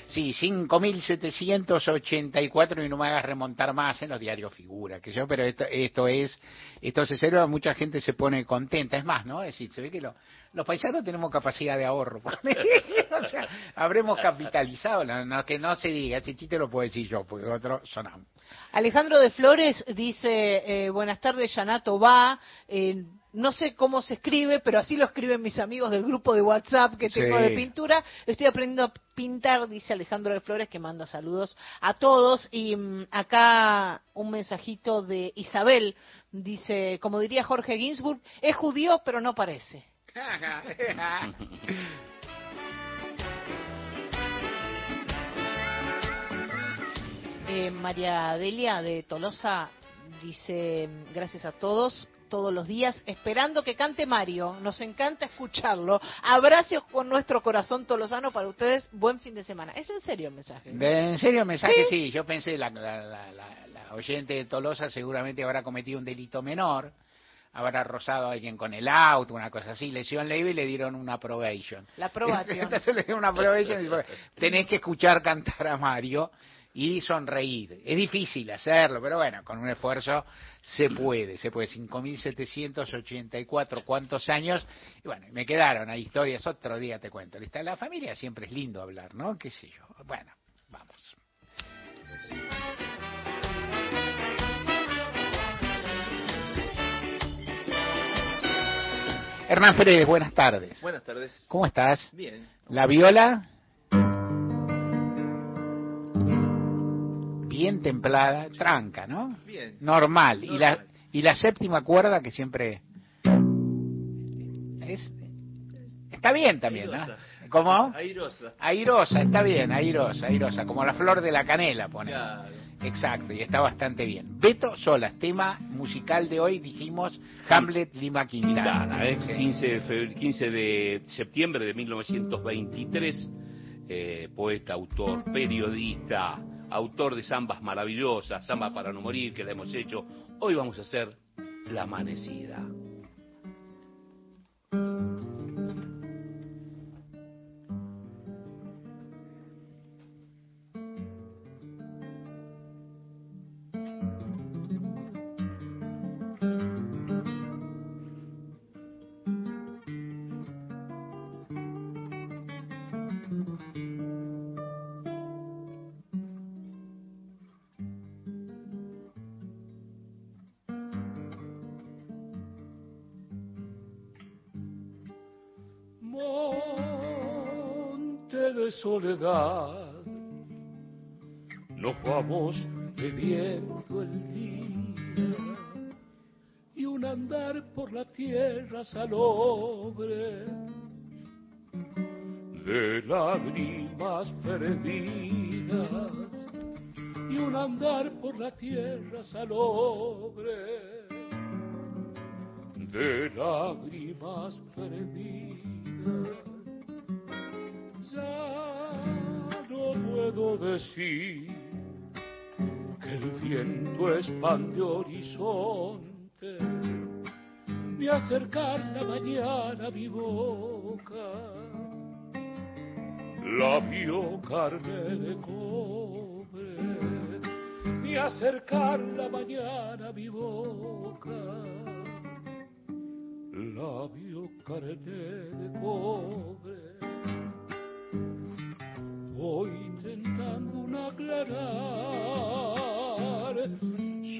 Sí, 5.784 y no me hagas remontar más en los diarios figura, que yo, pero esto, esto es, esto se celebra, mucha gente se pone contenta, es más, ¿no? Es decir, se ve que lo- los paisanos tenemos capacidad de ahorro, o sea, habremos capitalizado, no, no, que no se diga, ese chiste lo puedo decir yo, porque otros sonamos. Alejandro de Flores dice, eh, buenas tardes, Yanato va. Eh, no sé cómo se escribe, pero así lo escriben mis amigos del grupo de WhatsApp que tengo Sí. de pintura. Estoy aprendiendo a pintar, dice Alejandro de Flores, que manda saludos a todos. Y mm, acá un mensajito de Isabel. Dice, como diría Jorge Ginsburg, es judío, pero no parece. Eh, María Delia de Tolosa dice, gracias a todos, todos los días, esperando que cante Mario. Nos encanta escucharlo. Abrazos con nuestro corazón tolosano para ustedes. Buen fin de semana. ¿Es en serio el mensaje? En serio, el mensaje Sí. sí, yo pensé, la, la, la, la- la oyente de Tolosa seguramente habrá cometido un delito menor, habrá rozado a alguien con el auto, una cosa así, lesión leve y le dieron una probation. La probation. Entonces le dieron una probation y dijo, tenés que escuchar cantar a Mario y sonreír. Es difícil hacerlo, pero bueno, con un esfuerzo se puede, se puede. 5.784, ¿cuántos años? Y bueno, me quedaron, hay historias, otro día te cuento. ¿Listo? La familia siempre es lindo hablar, ¿no? ¿Qué sé yo? Bueno, vamos. Hernán Pérez, buenas tardes. Buenas tardes. ¿Cómo estás? Bien. ¿La viola? Bien templada, tranca, ¿no? Bien. Normal. Y la, y la séptima cuerda que siempre... Es, está bien también, ¿no? Airosa. ¿Cómo? Airosa. Airosa, está bien, airosa, airosa, como la flor de la canela, pone. Claro. Exacto, y está bastante bien. Beto Solas, tema musical de hoy, dijimos Hamlet Lima Quintana. ¿eh? Sí. 15, de febr- 15 de septiembre de 1923, eh, poeta, autor, periodista, autor de zambas maravillosas, Zamba para no morir, que la hemos hecho. Hoy vamos a hacer La Amanecida. Soledad. Nos vamos bebiendo el día y un andar por la tierra salobre de lágrimas perdidas y un andar por la tierra salobre de lágrimas perdidas. Que el viento expande horizonte ni acercar la mañana a mi boca. La vio carne de cobre, ni acercar la mañana a mi boca. La vio carne de cobre. Un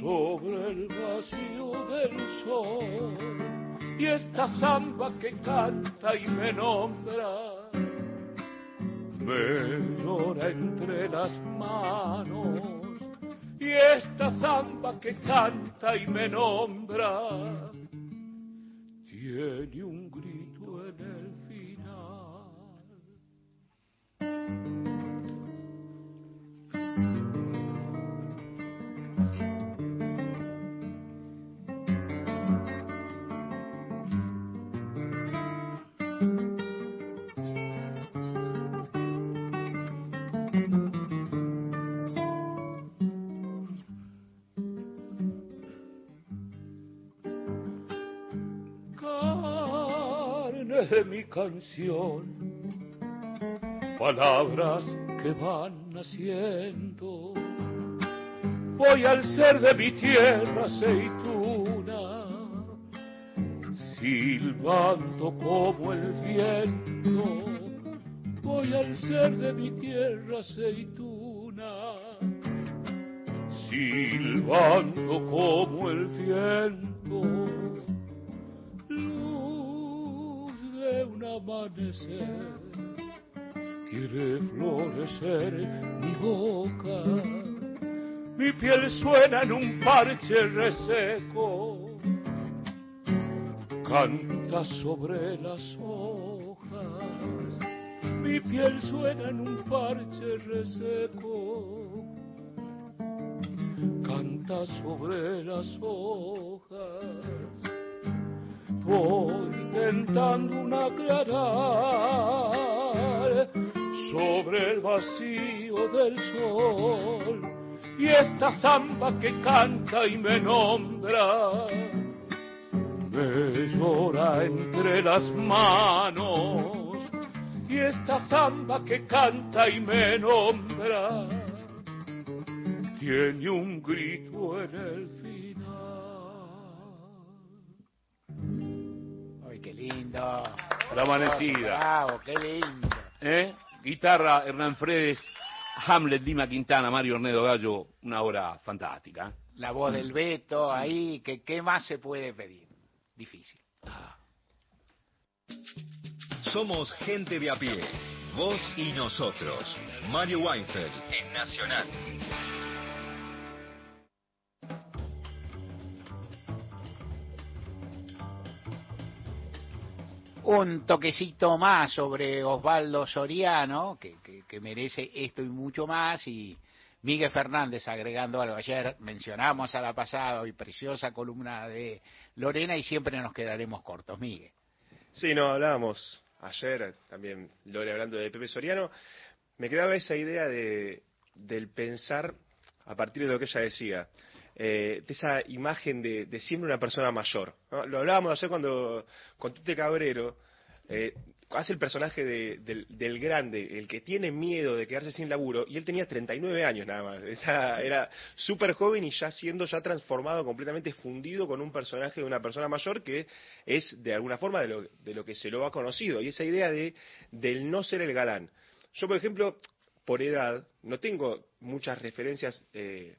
sobre el vacío del sol y esta samba que canta y me nombra. Me llora entre las manos y esta samba que canta y me nombra. Tiene un canción, palabras que van naciendo. Voy al ser de mi tierra aceituna, silbando como el viento. Voy al ser de mi tierra aceituna, silbando como el viento quiere florecer mi boca. Mi piel suena en un parche reseco, canta sobre las hojas. Mi piel suena en un parche reseco, canta sobre las hojas voy intentando un aclarar sobre el vacío del sol y esta samba que canta y me nombra. Me llora entre las manos y esta samba que canta y me nombra. Tiene un grito en el lindo. La amanecida. Bravo, qué lindo. ¿Eh? Guitarra, Hernán Fredes, Hamlet, Dima Quintana, Mario Ornedo Gallo, una obra fantástica. La voz del Beto ahí, que qué más se puede pedir. Difícil. Somos gente de a pie, vos y nosotros. Mario Weinfeld en Nacional. Un toquecito más sobre Osvaldo Soriano, que, merece esto y mucho más, y Miguel Fernández agregando algo. Ayer mencionamos a la pasada y preciosa columna de Lorena y siempre nos quedaremos cortos. Miguel. Sí, no, hablábamos ayer también, Lore hablando de Pepe Soriano, me quedaba esa idea de, del pensar a partir de lo que ella decía. Eh, de esa imagen de, siempre una persona mayor. Lo hablábamos ayer cuando con Tute Cabrero, eh, hace el personaje del, grande, el que tiene miedo de quedarse sin laburo, y él tenía 39 años nada más. Era, súper joven y ya siendo ya transformado, completamente fundido con un personaje de una persona mayor que es de alguna forma de lo, de lo que se lo ha conocido. Y esa idea de del no ser el galán. Yo, por ejemplo, por edad, no tengo muchas referencias eh,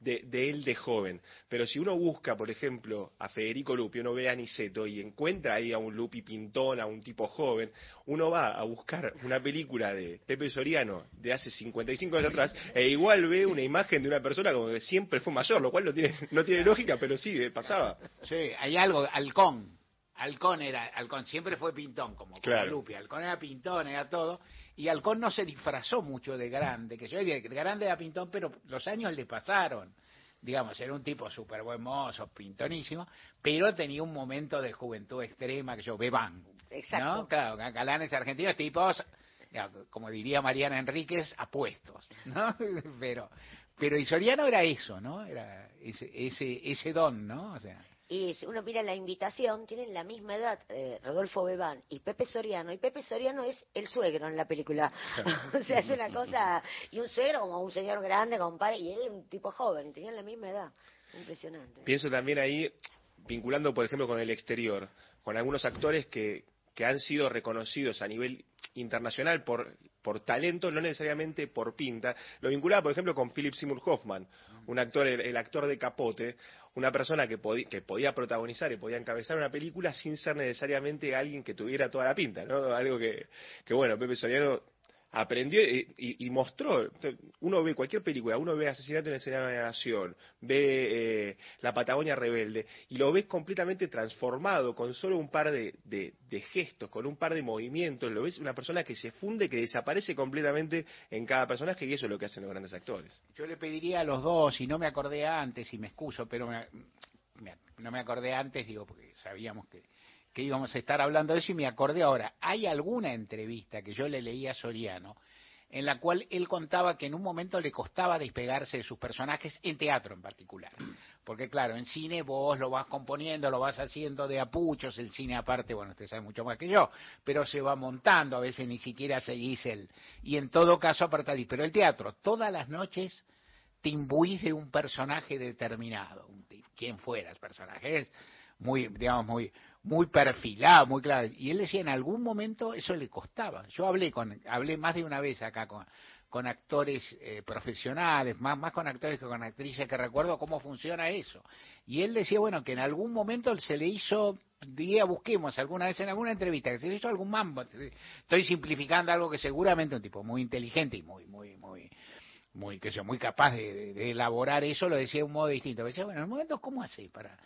de, él de joven. Pero si uno busca, por ejemplo, a Federico Lupi, uno ve a Niceto y encuentra ahí a un Lupi pintón, a un tipo joven, uno va a buscar una película de Pepe Soriano de hace 55 años atrás e igual ve una imagen de una persona como que siempre fue mayor, lo cual no tiene, no tiene lógica, pero sí, pasaba. Sí, hay algo, halcón. Halcón era, Halcón siempre fue pintón, como, claro. Lupi. Halcón era pintón, era todo. Y Halcón no se disfrazó mucho de grande, que yo de grande era pintón, pero los años le pasaron. Digamos, era un tipo súper buen mozo, pintonísimo, pero tenía un momento de juventud extrema que yo, bebán. Exacto. ¿no? Claro, galanes argentinos, tipos, como diría Mariana Enríquez, apuestos, ¿no? pero, pero Isoriano era eso, ¿no? Era ese, ese, ese don, ¿no? O sea Y si uno mira la invitación, tienen la misma edad, eh, Rodolfo Bebán y Pepe Soriano. Y Pepe Soriano es el suegro en la película. o sea, es una cosa. Y un suegro como un señor grande, compadre, y él un tipo joven, y tenían la misma edad. Impresionante. Pienso también ahí, vinculando, por ejemplo, con el exterior, con algunos actores que, que han sido reconocidos a nivel internacional por, por talento, no necesariamente por pinta. Lo vinculaba, por ejemplo, con Philip Seymour Hoffman, un actor, el, actor de Capote, una persona que, que podía protagonizar y podía encabezar una película sin ser necesariamente alguien que tuviera toda la pinta, ¿no? Algo que, que bueno, Pepe Soriano aprendió y, mostró. Uno ve cualquier película, uno ve Asesinato en el Senado de la Nación, ve eh, La Patagonia Rebelde, y lo ves completamente transformado con solo un par de, gestos, con un par de movimientos. Lo ves una persona que se funde, que desaparece completamente en cada personaje, y eso es lo que hacen los grandes actores. Yo le pediría a los dos, y no me acordé antes, y me excuso, pero no me acordé antes, digo, porque sabíamos que que íbamos a estar hablando de eso y me acordé ahora, hay alguna entrevista que yo le leí a Soriano en la cual él contaba que en un momento le costaba despegarse de sus personajes en teatro en particular. Porque claro, en cine vos lo vas componiendo, lo vas haciendo de apuchos, el cine aparte, bueno, usted sabe mucho más que yo, pero se va montando, a veces ni siquiera seguís el... Y en todo caso apartadís. Pero el teatro, todas las noches te imbuís de un personaje determinado, quien fuera el personaje, muy, digamos, muy, muy perfilado, muy claro. Y él decía, en algún momento eso le costaba. Yo hablé con, hablé más de una vez acá con, con actores eh, profesionales, más, más con actores que con actrices, que recuerdo cómo funciona eso. Y él decía, bueno, que en algún momento se le hizo, diría, busquemos alguna vez en alguna entrevista, que se le hizo algún mambo. Estoy simplificando algo que seguramente un tipo muy inteligente y muy, muy, muy, muy, que sea, muy capaz de, de, elaborar eso, lo decía de un modo distinto. Decía, bueno, en el momento, ¿cómo hace para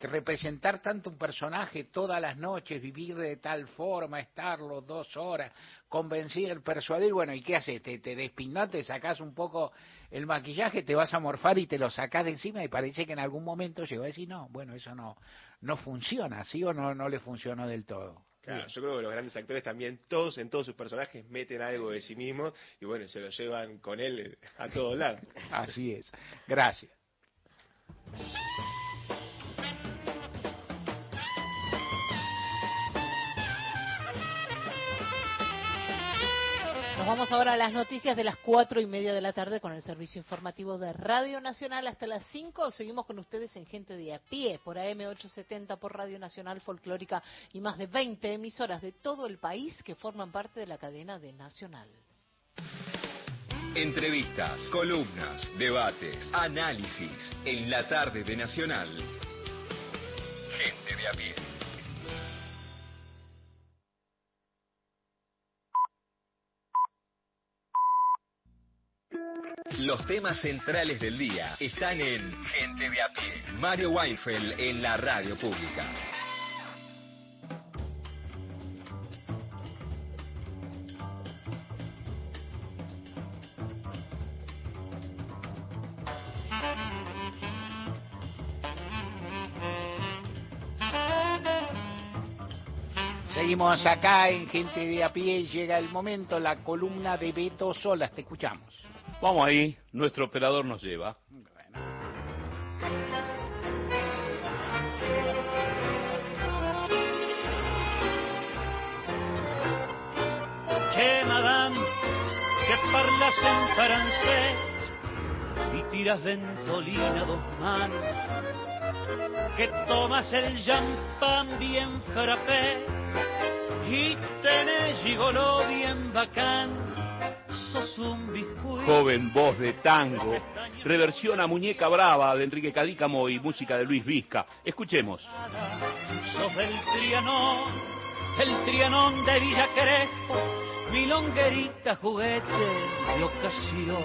representar tanto un personaje todas las noches, vivir de tal forma, estarlo dos horas, convencer, persuadir, bueno, ¿y qué haces? Te, te despinás, te sacás un poco el maquillaje, te vas a morfar y te lo sacás de encima y parece que en algún momento llegó a decir, no, bueno, eso no, no funciona, ¿sí o no, no le funcionó del todo? Claro, yo creo que los grandes actores también, todos en todos sus personajes meten algo de sí mismos y bueno, se lo llevan con él a todos lados. Así es. Gracias. Vamos ahora a las noticias de las cuatro y media de la tarde con el servicio informativo de Radio Nacional hasta las cinco. Seguimos con ustedes en Gente de a pie por AM870 por Radio Nacional Folclórica y más de 20 emisoras de todo el país que forman parte de la cadena de Nacional. Entrevistas, columnas, debates, análisis en la tarde de Nacional. Gente de a pie. Los temas centrales del día están en Gente de a pie. Mario Weinfeld en la radio pública. Seguimos acá en Gente de a pie. Llega el momento, la columna de Beto Solas. Te escuchamos. Vamos ahí, nuestro operador nos lleva. Che, madame, que parlas en francés y tiras ventolina dos manos, que tomas el champán bien frappé y tenés gigolo bien bacán Joven voz de tango, reversión a Muñeca Brava de Enrique Cadícamo y música de Luis Vizca. Escuchemos. Sos el trianón, el trianón de Villa Crespo, mi longuerita juguete de ocasión.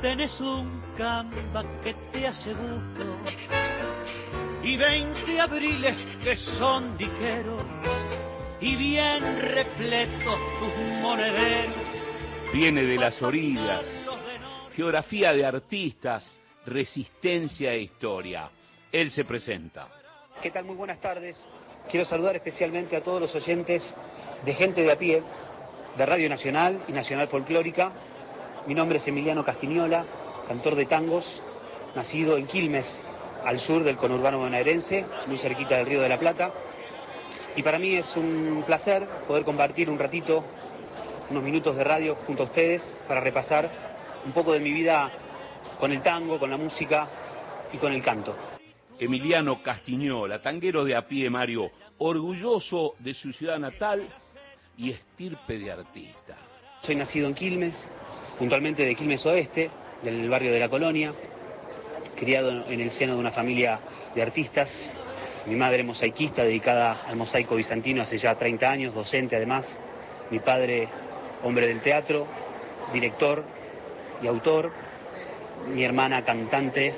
Tenés un camba que te hace gusto y veinte abriles que son diqueros y bien repletos tus monederos viene de las orillas, geografía de artistas, resistencia e historia. Él se presenta. ¿Qué tal? Muy buenas tardes. Quiero saludar especialmente a todos los oyentes de Gente de a pie, de Radio Nacional y Nacional Folclórica. Mi nombre es Emiliano Castiñola, cantor de tangos, nacido en Quilmes, al sur del conurbano bonaerense, muy cerquita del Río de la Plata. Y para mí es un placer poder compartir un ratito, unos minutos de radio junto a ustedes para repasar un poco de mi vida con el tango, con la música y con el canto. Emiliano Castiñola, tanguero de a pie, Mario, orgulloso de su ciudad natal y estirpe de artista. Soy nacido en Quilmes, puntualmente de Quilmes Oeste, del barrio de la Colonia, criado en el seno de una familia de artistas. Mi madre mosaiquista, dedicada al mosaico bizantino hace ya 30 años, docente además. Mi padre, hombre del teatro, director y autor. Mi hermana, cantante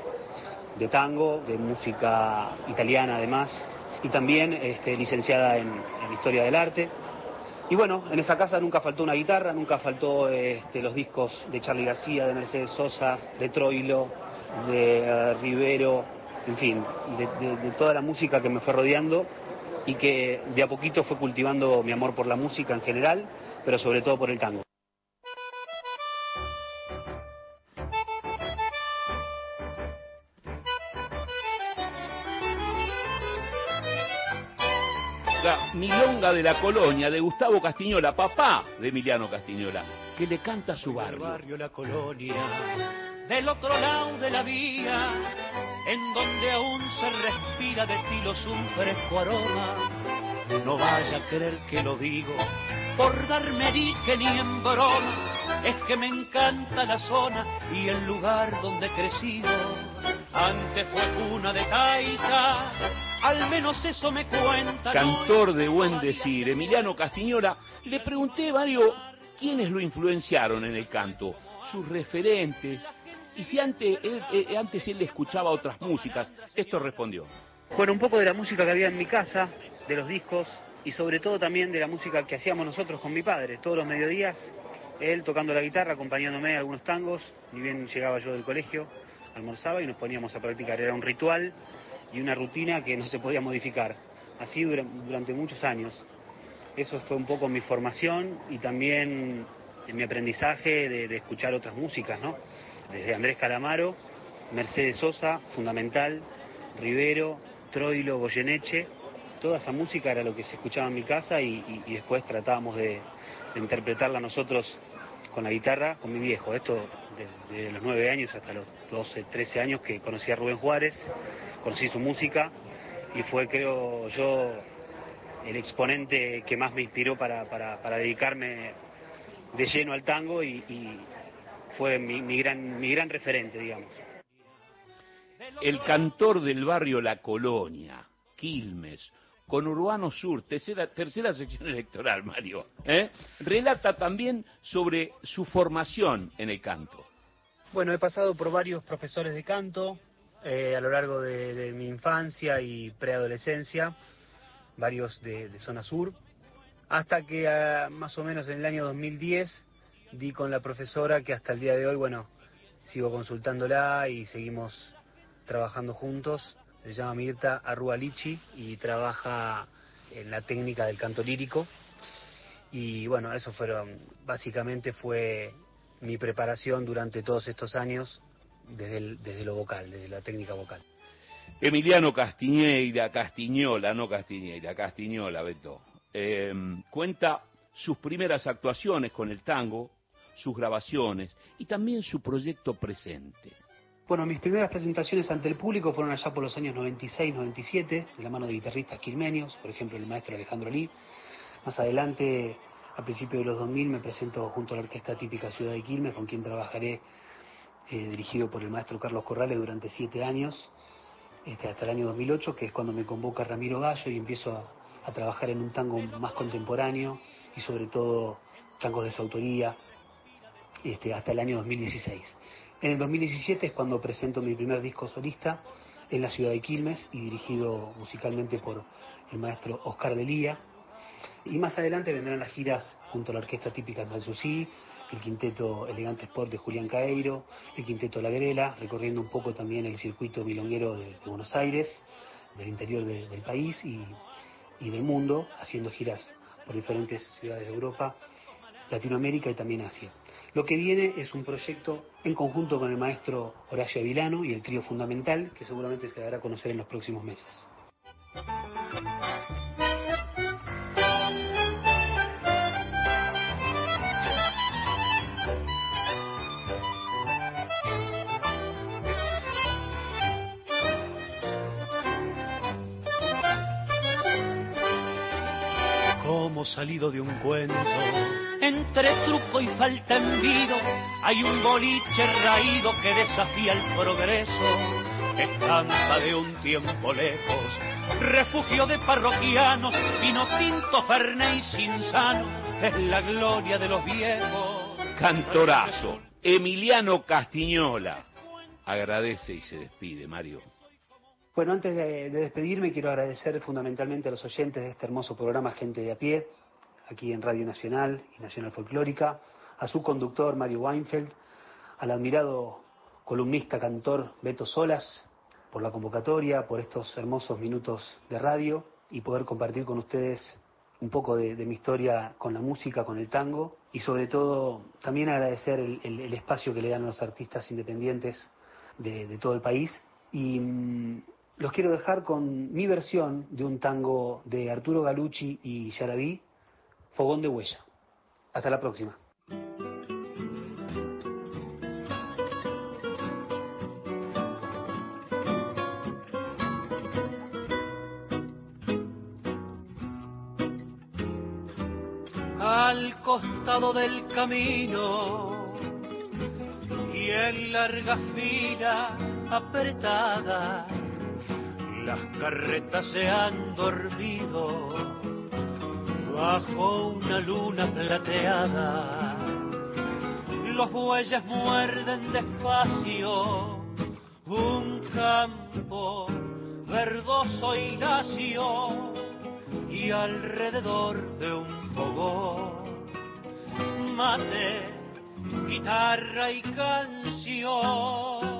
de tango, de música italiana además. Y también este, licenciada en, Historia del Arte. Y bueno, en esa casa nunca faltó una guitarra, nunca faltó este, los discos de Charlie García, de Mercedes Sosa, de Troilo, de eh, Rivero, en fin, de, toda la música que me fue rodeando y que de a poquito fue cultivando mi amor por la música en general, pero sobre todo por el tango. La milonga de la colonia de Gustavo Castiñola, papá de Emiliano Castiñola, que le canta a su barrio. barrio La Colonia del otro lado de la vía, en donde aún se respira de tilos un fresco aroma. No vaya a creer que lo digo por darme dique ni en broma, es que me encanta la zona y el lugar donde he crecido. Antes fue cuna de taita, al menos eso me cuenta. Cantor de buen decir, Emiliano Castiñola, le pregunté, Mario, quiénes lo influenciaron en el canto, sus referentes, y si antes él, eh, antes él escuchaba otras músicas, esto respondió. Bueno, un poco de la música que había en mi casa, de los discos y sobre todo también de la música que hacíamos nosotros con mi padre. Todos los mediodías, él tocando la guitarra, acompañándome a algunos tangos, ni bien llegaba yo del colegio, almorzaba y nos poníamos a practicar. Era un ritual y una rutina que no se podía modificar. Así durante muchos años. Eso fue un poco mi formación y también mi aprendizaje de, de escuchar otras músicas, ¿no? desde Andrés Calamaro, Mercedes Sosa, Fundamental, Rivero, Troilo, Goyeneche, toda esa música era lo que se escuchaba en mi casa y, después tratábamos de, interpretarla nosotros con la guitarra, con mi viejo. Esto desde los nueve años hasta los 12, 13 años que conocí a Rubén Juárez, conocí su música y fue creo yo el exponente que más me inspiró para, dedicarme de lleno al tango y, fue mi, gran, mi gran referente, digamos. El cantor del barrio La Colonia, Quilmes, con Urbano Sur, tercera, tercera sección electoral, Mario, ¿eh? relata también sobre su formación en el canto. Bueno, he pasado por varios profesores de canto eh, a lo largo de, mi infancia y preadolescencia, varios de, zona sur, hasta que ah, más o menos en el año 2010 di con la profesora que hasta el día de hoy, bueno, sigo consultándola y seguimos trabajando juntos. Se llama Mirta Arrualichi y trabaja en la técnica del canto lírico. Y bueno, eso fueron, básicamente fue mi preparación durante todos estos años desde, desde lo vocal, desde la técnica vocal. Emiliano Castiñeira, Castiñola, no Castiñeira, Castiñola, Beto, eh, cuenta sus primeras actuaciones con el tango, sus grabaciones y también su proyecto presente. Bueno, mis primeras presentaciones ante el público fueron allá por los años 96, 97, de la mano de guitarristas quilmenios, por ejemplo el maestro Alejandro Lee. Más adelante, a principios de los 2000, me presento junto a la Orquesta Típica Ciudad de Quilmes, con quien trabajaré eh, dirigido por el maestro Carlos Corrales durante siete años, este, hasta el año 2008, que es cuando me convoca Ramiro Gallo y empiezo a, a trabajar en un tango más contemporáneo y sobre todo tangos de su autoría, este, hasta el año 2016. En el 2017 es cuando presento mi primer disco solista en la ciudad de Quilmes y dirigido musicalmente por el maestro Oscar Delía. Y más adelante vendrán las giras junto a la orquesta típica Susí, el quinteto Elegante Sport de Julián Caeiro, el quinteto La Grela, recorriendo un poco también el circuito milonguero de, Buenos Aires, del interior del país y del mundo, haciendo giras por diferentes ciudades de Europa, Latinoamérica y también Asia. Lo que viene es un proyecto en conjunto con el maestro Horacio Avilano y el trío fundamental que seguramente se dará a conocer en los próximos meses. Como salido de un cuento, entre truco y falta envido, hay un boliche raído que desafía el progreso, estampa de un tiempo lejos, refugio de parroquianos, vino tinto, ferné y sinsano, es la gloria de los viejos. Cantorazo, Emiliano Castiñola. Agradece y se despide, Mario. Bueno, antes de, de, despedirme, quiero agradecer fundamentalmente a los oyentes de este hermoso programa Gente de a pie, aquí en Radio Nacional y Nacional Folclórica, a su conductor Mario Weinfeld, al admirado columnista, cantor Beto Solas, por la convocatoria, por estos hermosos minutos de radio y poder compartir con ustedes un poco de, mi historia con la música, con el tango y sobre todo también agradecer el, espacio que le dan a los artistas independientes de, todo el país. Y mmm, los quiero dejar con mi versión de un tango de Arturo Galucci y Yarabí, Fogón de Huella. Hasta la próxima. Al costado del camino y en larga fila apretada las carretas se han dormido bajo una luna plateada. Los bueyes muerden despacio un campo verdoso y lacio y alrededor de un fogón mate, guitarra y canción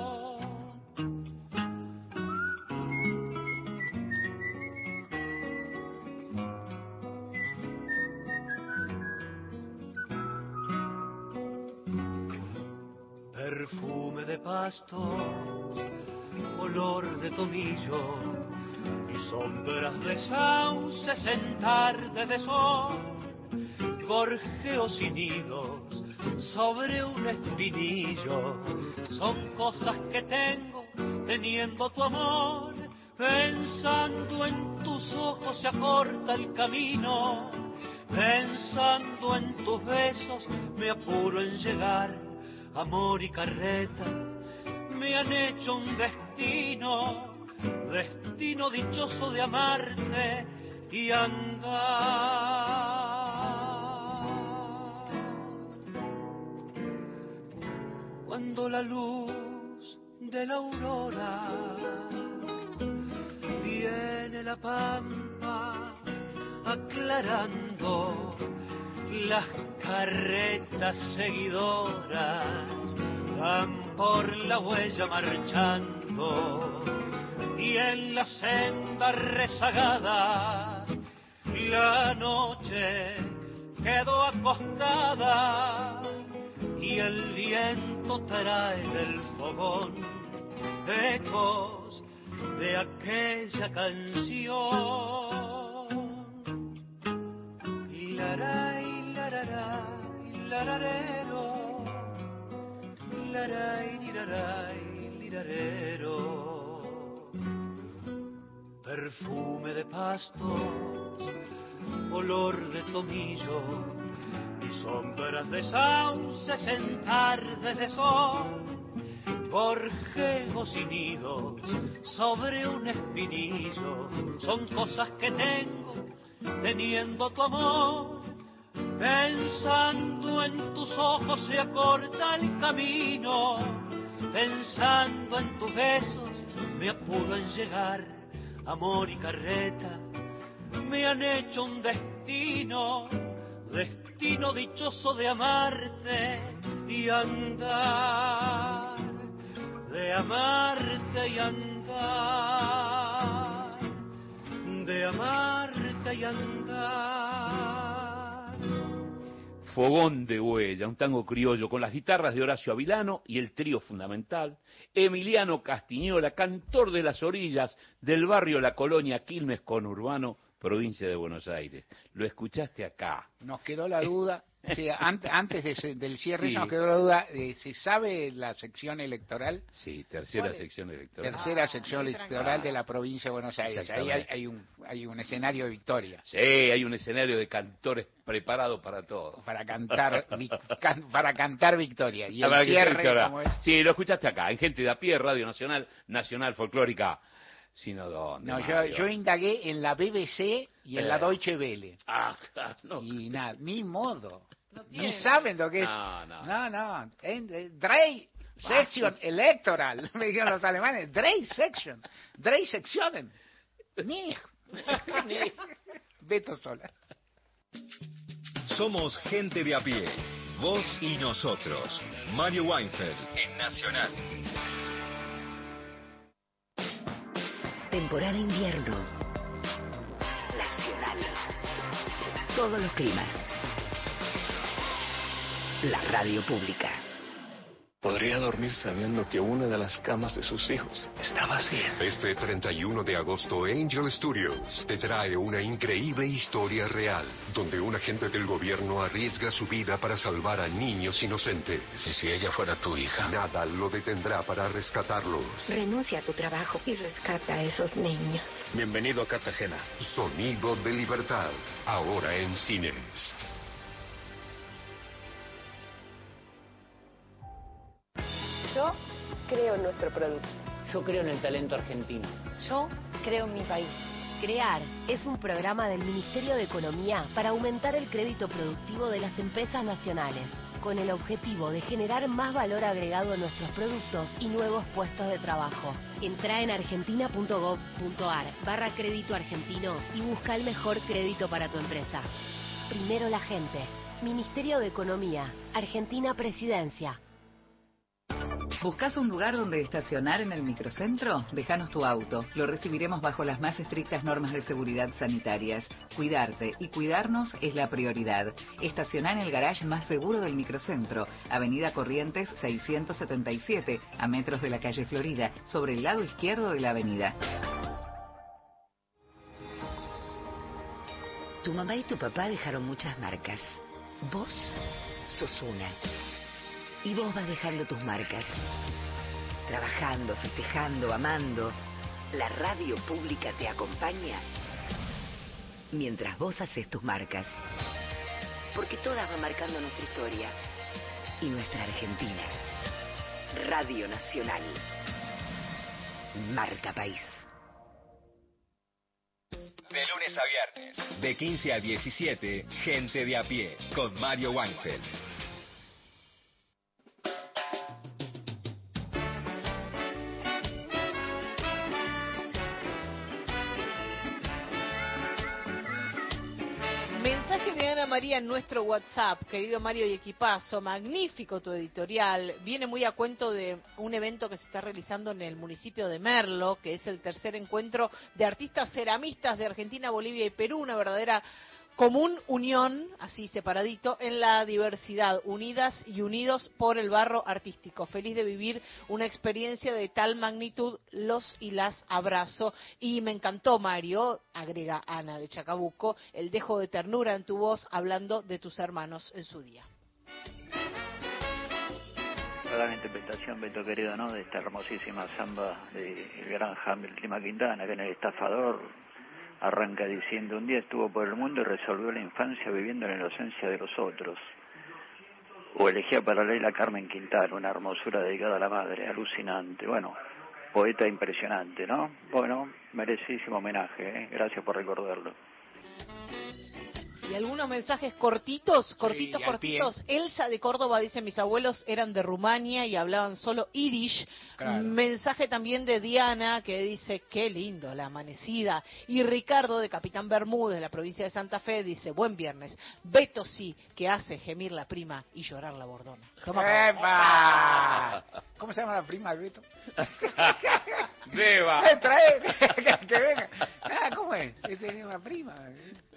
pasto, olor de tomillo y sombras de sauces en tarde de sol, gorjeos y nidos sobre un espinillo, son cosas que tengo teniendo tu amor, pensando en tus ojos se acorta el camino, pensando en tus besos me apuro en llegar. Amor y carreta me han hecho un destino, destino dichoso de amarte y andar. Cuando la luz de la aurora viene la pampa aclarando las carretas seguidoras por la huella marchando y en la senda rezagada la noche quedó acostada y el viento trae del fogón ecos de aquella canción. Laray, lararay, lararero, Perfume de pasto, olor de tomillo y sombras de sauces en tardes de sol, gorjejos y nidos sobre un espinillo, son cosas que tengo teniendo tu amor, pensando en tus ojos se acorta el camino, pensando en tus besos me apuro en llegar, amor y carreta me han hecho un destino, destino dichoso de amarte y andar, de amarte y andar, de amarte y andar. Fogón de Huella, un tango criollo con las guitarras de Horacio Avilano y el trío fundamental, Emiliano Castiñola, cantor de las orillas del barrio La Colonia Quilmes Conurbano, provincia de Buenos Aires. Lo escuchaste acá. Nos quedó la duda Sí, antes, del cierre nos quedó la duda, eh, ¿se sabe la sección electoral? Sí, tercera sección electoral. Tercera sección electoral de la provincia de Buenos Aires. Ahí hay, un, hay un escenario de victoria. Sí, hay un escenario de cantores preparado para todo. Para cantar, para cantar victoria. Y el cierre, Sí, lo escuchaste acá, en Gente de a Pie, Radio Nacional, Nacional Folclórica sino dónde. No, yo, yo, indagué en la BBC y en la eh. Deutsche Welle. Ah, no. Y nada, ni modo. ni saben lo que es. No, no. No, no. Eh, Drey Section Electoral, me dijeron los alemanes. Drey Section. Drey Sectionen. Ni. ni. Beto Sola. Somos gente de a pie. Vos y nosotros. Mario Weinfeld en Nacional. Temporada invierno. Nacional. Todos los climas. La radio pública. Podría dormir sabiendo que una de las camas de sus hijos está vacía. Este 31 de agosto, Angel Studios te trae una increíble historia real, donde un agente del gobierno arriesga su vida para salvar a niños inocentes. ¿Y si ella fuera tu hija? Nada lo detendrá para rescatarlos. Renuncia a tu trabajo y rescata a esos niños. Bienvenido a Cartagena. Sonido de libertad, ahora en cines. Creo en nuestro producto. Yo creo en el talento argentino. Yo creo en mi país. CREAR es un programa del Ministerio de Economía para aumentar el crédito productivo de las empresas nacionales, con el objetivo de generar más valor agregado a nuestros productos y nuevos puestos de trabajo. Entra en argentina.gov.ar barra crédito argentino y busca el mejor crédito para tu empresa. Primero la gente. Ministerio de Economía. Argentina Presidencia. ¿Buscas un lugar donde estacionar en el microcentro? Déjanos tu auto. Lo recibiremos bajo las más estrictas normas de seguridad sanitarias. Cuidarte y cuidarnos es la prioridad. Estacionar en el garage más seguro del microcentro, Avenida Corrientes 677, a metros de la calle Florida, sobre el lado izquierdo de la avenida. Tu mamá y tu papá dejaron muchas marcas. Vos sos una. Y vos vas dejando tus marcas. Trabajando, festejando, amando. La radio pública te acompaña mientras vos haces tus marcas. Porque todas van marcando nuestra historia y nuestra Argentina. Radio Nacional. Marca País. De lunes a viernes, de 15 a 17, Gente de a pie, con Mario Weinfeld. María en nuestro WhatsApp, querido Mario y equipazo, magnífico tu editorial, viene muy a cuento de un evento que se está realizando en el municipio de Merlo, que es el tercer encuentro de artistas ceramistas de Argentina, Bolivia y Perú, una verdadera común unión, así separadito, en la diversidad, unidas y unidos por el barro artístico. Feliz de vivir una experiencia de tal magnitud, los y las abrazo. Y me encantó, Mario, agrega Ana de Chacabuco, el dejo de ternura en tu voz hablando de tus hermanos en su día. La interpretación, Beto querido, ¿no? De esta hermosísima samba de gran Hamilton Quintana, que en el estafador Arranca diciendo, un día estuvo por el mundo y resolvió la infancia viviendo en la inocencia de los otros. O elegía para Leila Carmen Quintal, una hermosura dedicada a la madre, alucinante. Bueno, poeta impresionante, ¿no? Bueno, merecísimo homenaje, ¿eh? gracias por recordarlo y algunos mensajes cortitos, cortitos, cortitos. Elsa de Córdoba dice, mis abuelos eran de Rumania y hablaban solo irish. Mensaje también de Diana que dice, qué lindo la amanecida. Y Ricardo de Capitán Bermúdez, de la provincia de Santa Fe, dice, buen viernes. Beto sí, que hace gemir la prima y llorar la bordona. ¿Cómo se llama la prima, Beto? Beba. Trae, que venga. Ah, ¿cómo es? Tiene una prima.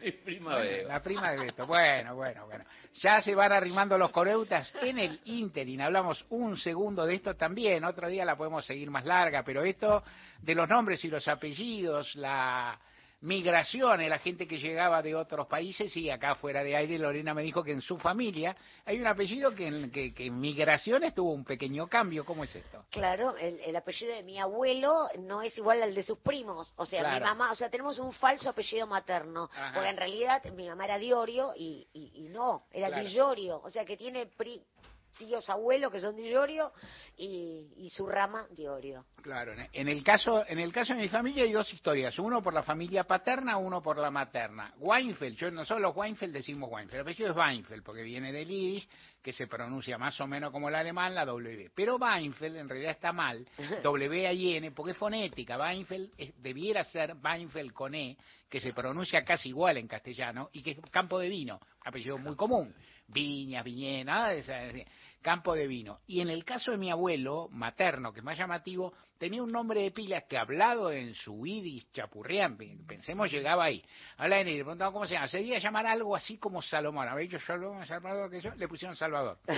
Mi prima de La prima de Beto. Bueno, bueno, bueno. Ya se van arrimando los coreutas en el interín. Hablamos un segundo de esto también. Otro día la podemos seguir más larga, pero esto de los nombres y los apellidos, la migraciones, la gente que llegaba de otros países, y acá fuera de aire Lorena me dijo que en su familia hay un apellido que en, que, que en migraciones tuvo un pequeño cambio. ¿Cómo es esto? Claro, el, el apellido de mi abuelo no es igual al de sus primos. O sea, mi mamá, o sea, tenemos un falso apellido materno. Ajá. Porque en realidad mi mamá era Diorio y, y, y no, era Claro. O sea, que tiene pri- tíos abuelos que son Di Llorio y, y su rama Diorio. Claro, en- el caso en el caso de mi familia hay dos historias, uno por la familia paterna, uno por la materna. Weinfeld, yo nosotros los Weinfeld decimos Weinfeld, el apellido es Weinfeld porque viene del yiddish, que se pronuncia más o menos como el alemán, la W. Pero Weinfeld en realidad está mal, W I N, porque es fonética. Weinfeld es- debiera ser Weinfeld con E, que se pronuncia casi igual en castellano y que es campo de vino, apellido muy común. Viñas, viñedas, campo de vino. Y en el caso de mi abuelo materno, que es más llamativo, tenía un nombre de pila que hablado en su yiddish chapurrián, pe- pensemos llegaba ahí. Habla en él, le preguntaba cómo se llama, se debía llamar algo así como Salomón, había dicho Salomón, Salvador, que yo, le pusieron Salvador.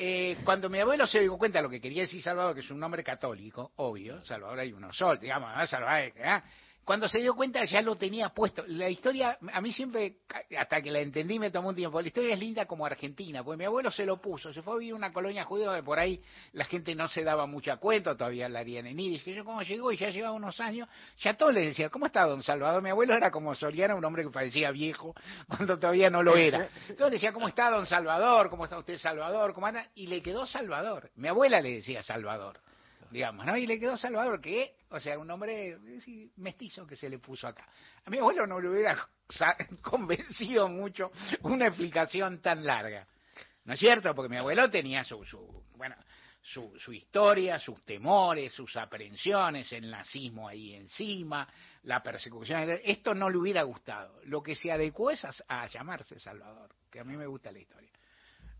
Eh, cuando mi abuelo se dio cuenta de lo que quería decir Salvador, que es un nombre católico, obvio, Salvador hay uno sol, digamos, ¿ah? Salvador, ¿ah? Cuando se dio cuenta ya lo tenía puesto. La historia, a mí siempre, hasta que la entendí me tomó un tiempo, la historia es linda como Argentina, porque mi abuelo se lo puso, se fue a vivir una colonia judía donde por ahí la gente no se daba mucha cuenta, todavía la harían en Yiddish, que yo como llegó y ya llevaba unos años, ya todos le decía, ¿cómo está don Salvador? Mi abuelo era como Soriano, un hombre que parecía viejo, cuando todavía no lo era. Entonces decía, ¿cómo está don Salvador? ¿Cómo está usted Salvador? ¿Cómo anda? Y le quedó Salvador. Mi abuela le decía Salvador digamos, ¿no? Y le quedó Salvador, que, o sea, un hombre eh, sí, mestizo que se le puso acá. A mi abuelo no le hubiera convencido mucho una explicación tan larga. ¿No es cierto? Porque mi abuelo tenía su, su bueno, su, su historia, sus temores, sus aprensiones, el nazismo ahí encima, la persecución. Esto no le hubiera gustado. Lo que se adecuó es a, a llamarse Salvador, que a mí me gusta la historia.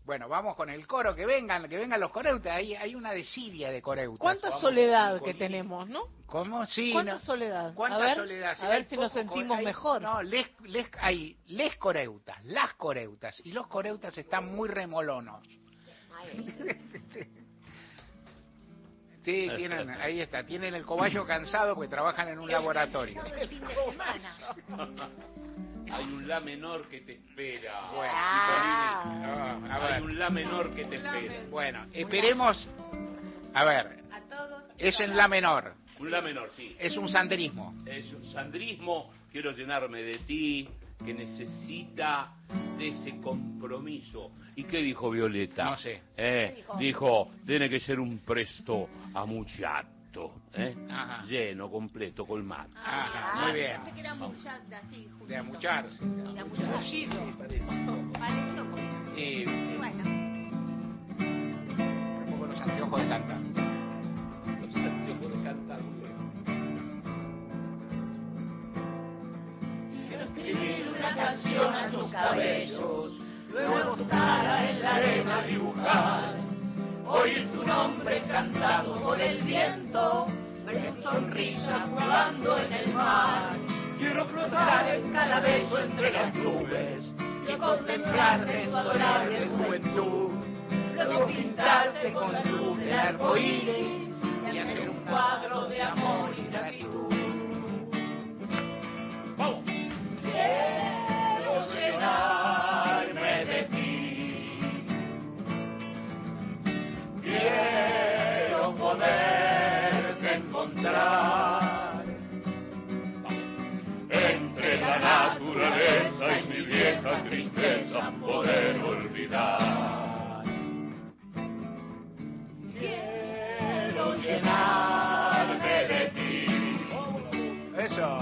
Bueno, vamos con el coro, que vengan, que vengan los coreutas. Hay, hay una desidia de coreutas. Cuánta Vamos, soledad que tenemos, ¿no? ¿Cómo? Sí. ¿Cuánta no- soledad? ¿Cuánta a ver, soledad? Sí, a ver hay si nos sentimos hay- mejor. No, les, les, hay les coreutas, las coreutas. Y los coreutas están muy remolonos. Sí, tienen, ahí está, tienen el cobayo cansado porque trabajan en un laboratorio. Hay un la menor que te espera. Bueno, Ah. a ver. Hay un la menor que te espera. Bueno, esperemos. A ver, es en la menor. Un la menor, sí. Es un sanderismo. Es un sandrismo. Quiero llenarme de ti, que necesita de ese compromiso. ¿Y qué dijo Violeta? No sé. Eh, ¿Qué dijo? dijo, tiene que ser un presto a muchato. ¿eh? Ajá. Lleno, completo, colmado. Ajá, muy bien. Pensé que era muchacha, así, De amucharse. De amuchar. Pareció muy Sí, Bueno. un poco los anteojos de cantar. Los anteojos de cantar, muy bien. Escribir una canción a tus cabellos, luego estar en la arena dibujar. Oír tu nombre cantado por el viento, ver tu sonrisa jugando en el mar. Quiero flotar en cada beso entre las nubes y contemplarte en tu adorable juventud. Luego pintarte con luz del arco iris y hacer un cuadro de amor poder olvidar. Quiero llenarme de ti. Eso.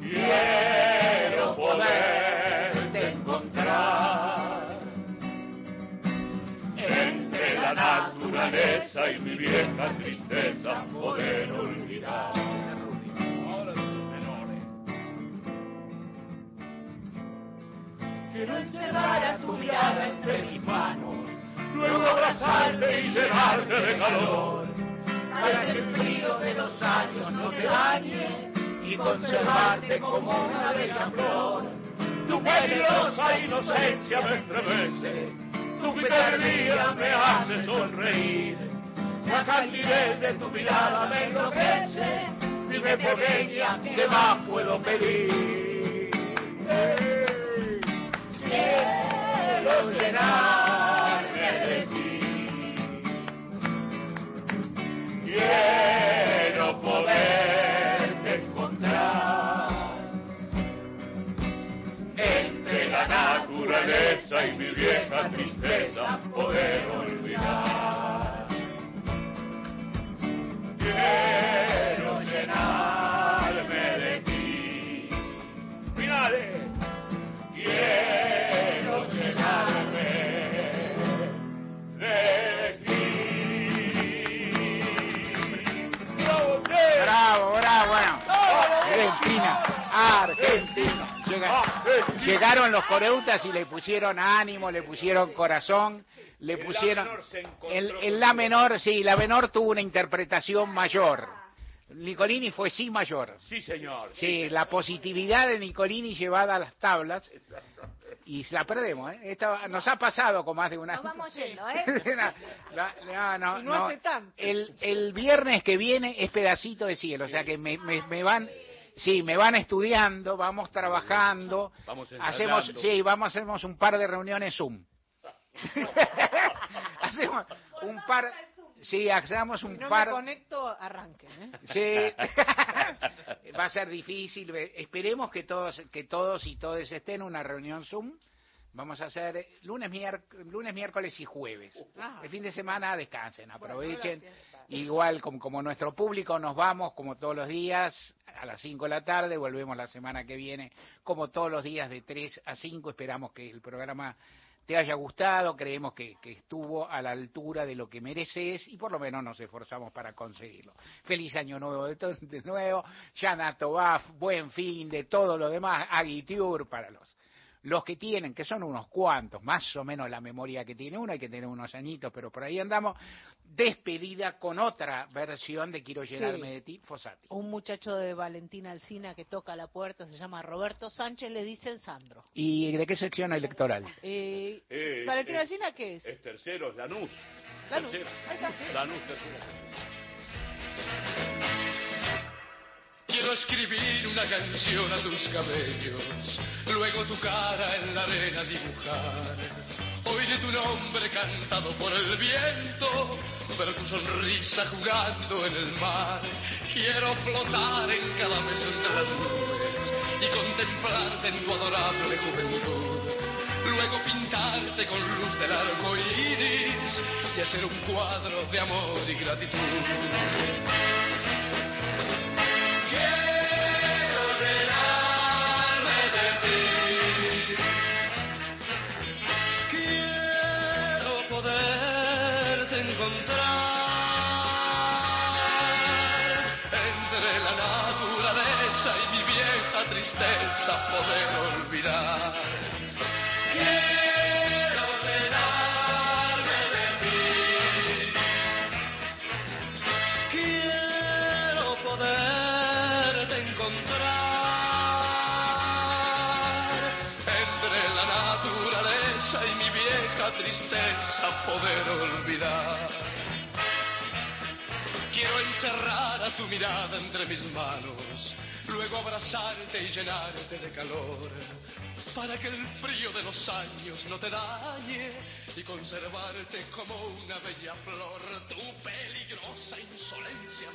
Quiero poderte encontrar entre la naturaleza y mi vieja tristeza Quiero encerrar a tu mirada entre mis manos, luego abrazarte y llenarte de calor, para que el frío de los años no te dañe y y conservarte como una bella flor. Tu peligrosa inocencia me estremece, tu picardía me hace sonreír. La candidez de tu mirada me enloquece, dime pequeña, ¿qué más puedo pedir? Quiero llenarme de ti. Quiero poderte encontrar entre la naturaleza y mi vieja tristeza, poder olvidar. Quiero Argentina, Argentina. Llega- Llegaron los coreutas y le pusieron ánimo, le pusieron corazón, le pusieron... El, la menor, sí, la menor tuvo una interpretación mayor. Nicolini fue sí mayor. Sí, señor. Sí, la positividad de Nicolini llevada a las tablas y la perdemos, ¿eh? Esto nos ha pasado con más de una... Nos vamos yendo, ¿eh? no, no, Y no hace tanto. El, el viernes que viene es pedacito de cielo, o sea que me, me, me van... Sí, me van estudiando, vamos trabajando, Vamos hacemos, sí, vamos hacemos un par de reuniones Zoom. hacemos un par, sí, hacemos un Si no par, me conecto, arranquen, ¿eh? Sí, va a ser difícil. Esperemos que todos, que todos y todas estén en una reunión Zoom. Vamos a hacer lunes, mier- lunes, miércoles y jueves. Ah. El fin de semana descansen, aprovechen. Igual como, nuestro público nos vamos como todos los días a las 5 de la tarde, volvemos la semana que viene como todos los días de 3 a 5. Esperamos que el programa te haya gustado, creemos que, que estuvo a la altura de lo que mereces y por lo menos nos esforzamos para conseguirlo. Feliz año nuevo de, de nuevo, Yana Tobaf, buen fin de todo lo demás, Aguitiur para los los que tienen, que son unos cuantos, más o menos la memoria que tiene uno, hay que tener unos añitos, pero por ahí andamos, despedida con otra versión de Quiero llenarme Sí. de ti, Fossati. Un muchacho de Valentina Alcina que toca la puerta, se llama Roberto Sánchez, le dicen Sandro. ¿Y de qué sección electoral? Eh, Eh, ¿Valentina eh, Alcina qué es? Es tercero, es Lanús. Lanús. Tercero. Ahí está, sí. Lanús, tercero. Quiero escribir una canción a tus cabellos, luego tu cara en la arena dibujar. Oíré tu nombre cantado por el viento, pero tu sonrisa jugando en el mar. Quiero flotar en cada beso entre las nubes y contemplarte en tu adorable juventud. Luego pintarte con luz del arco iris y hacer un cuadro de amor y gratitud. Tristeza poder olvidar. Quiero llenarme de ti. Quiero poderte encontrar entre la naturaleza y mi vieja tristeza poder olvidar. Quiero encerrar a tu mirada entre mis manos, luego abrazarte y llenarte de calor, para que el frío de los años no te dañe y conservarte como una bella flor, tu peligrosa insolencia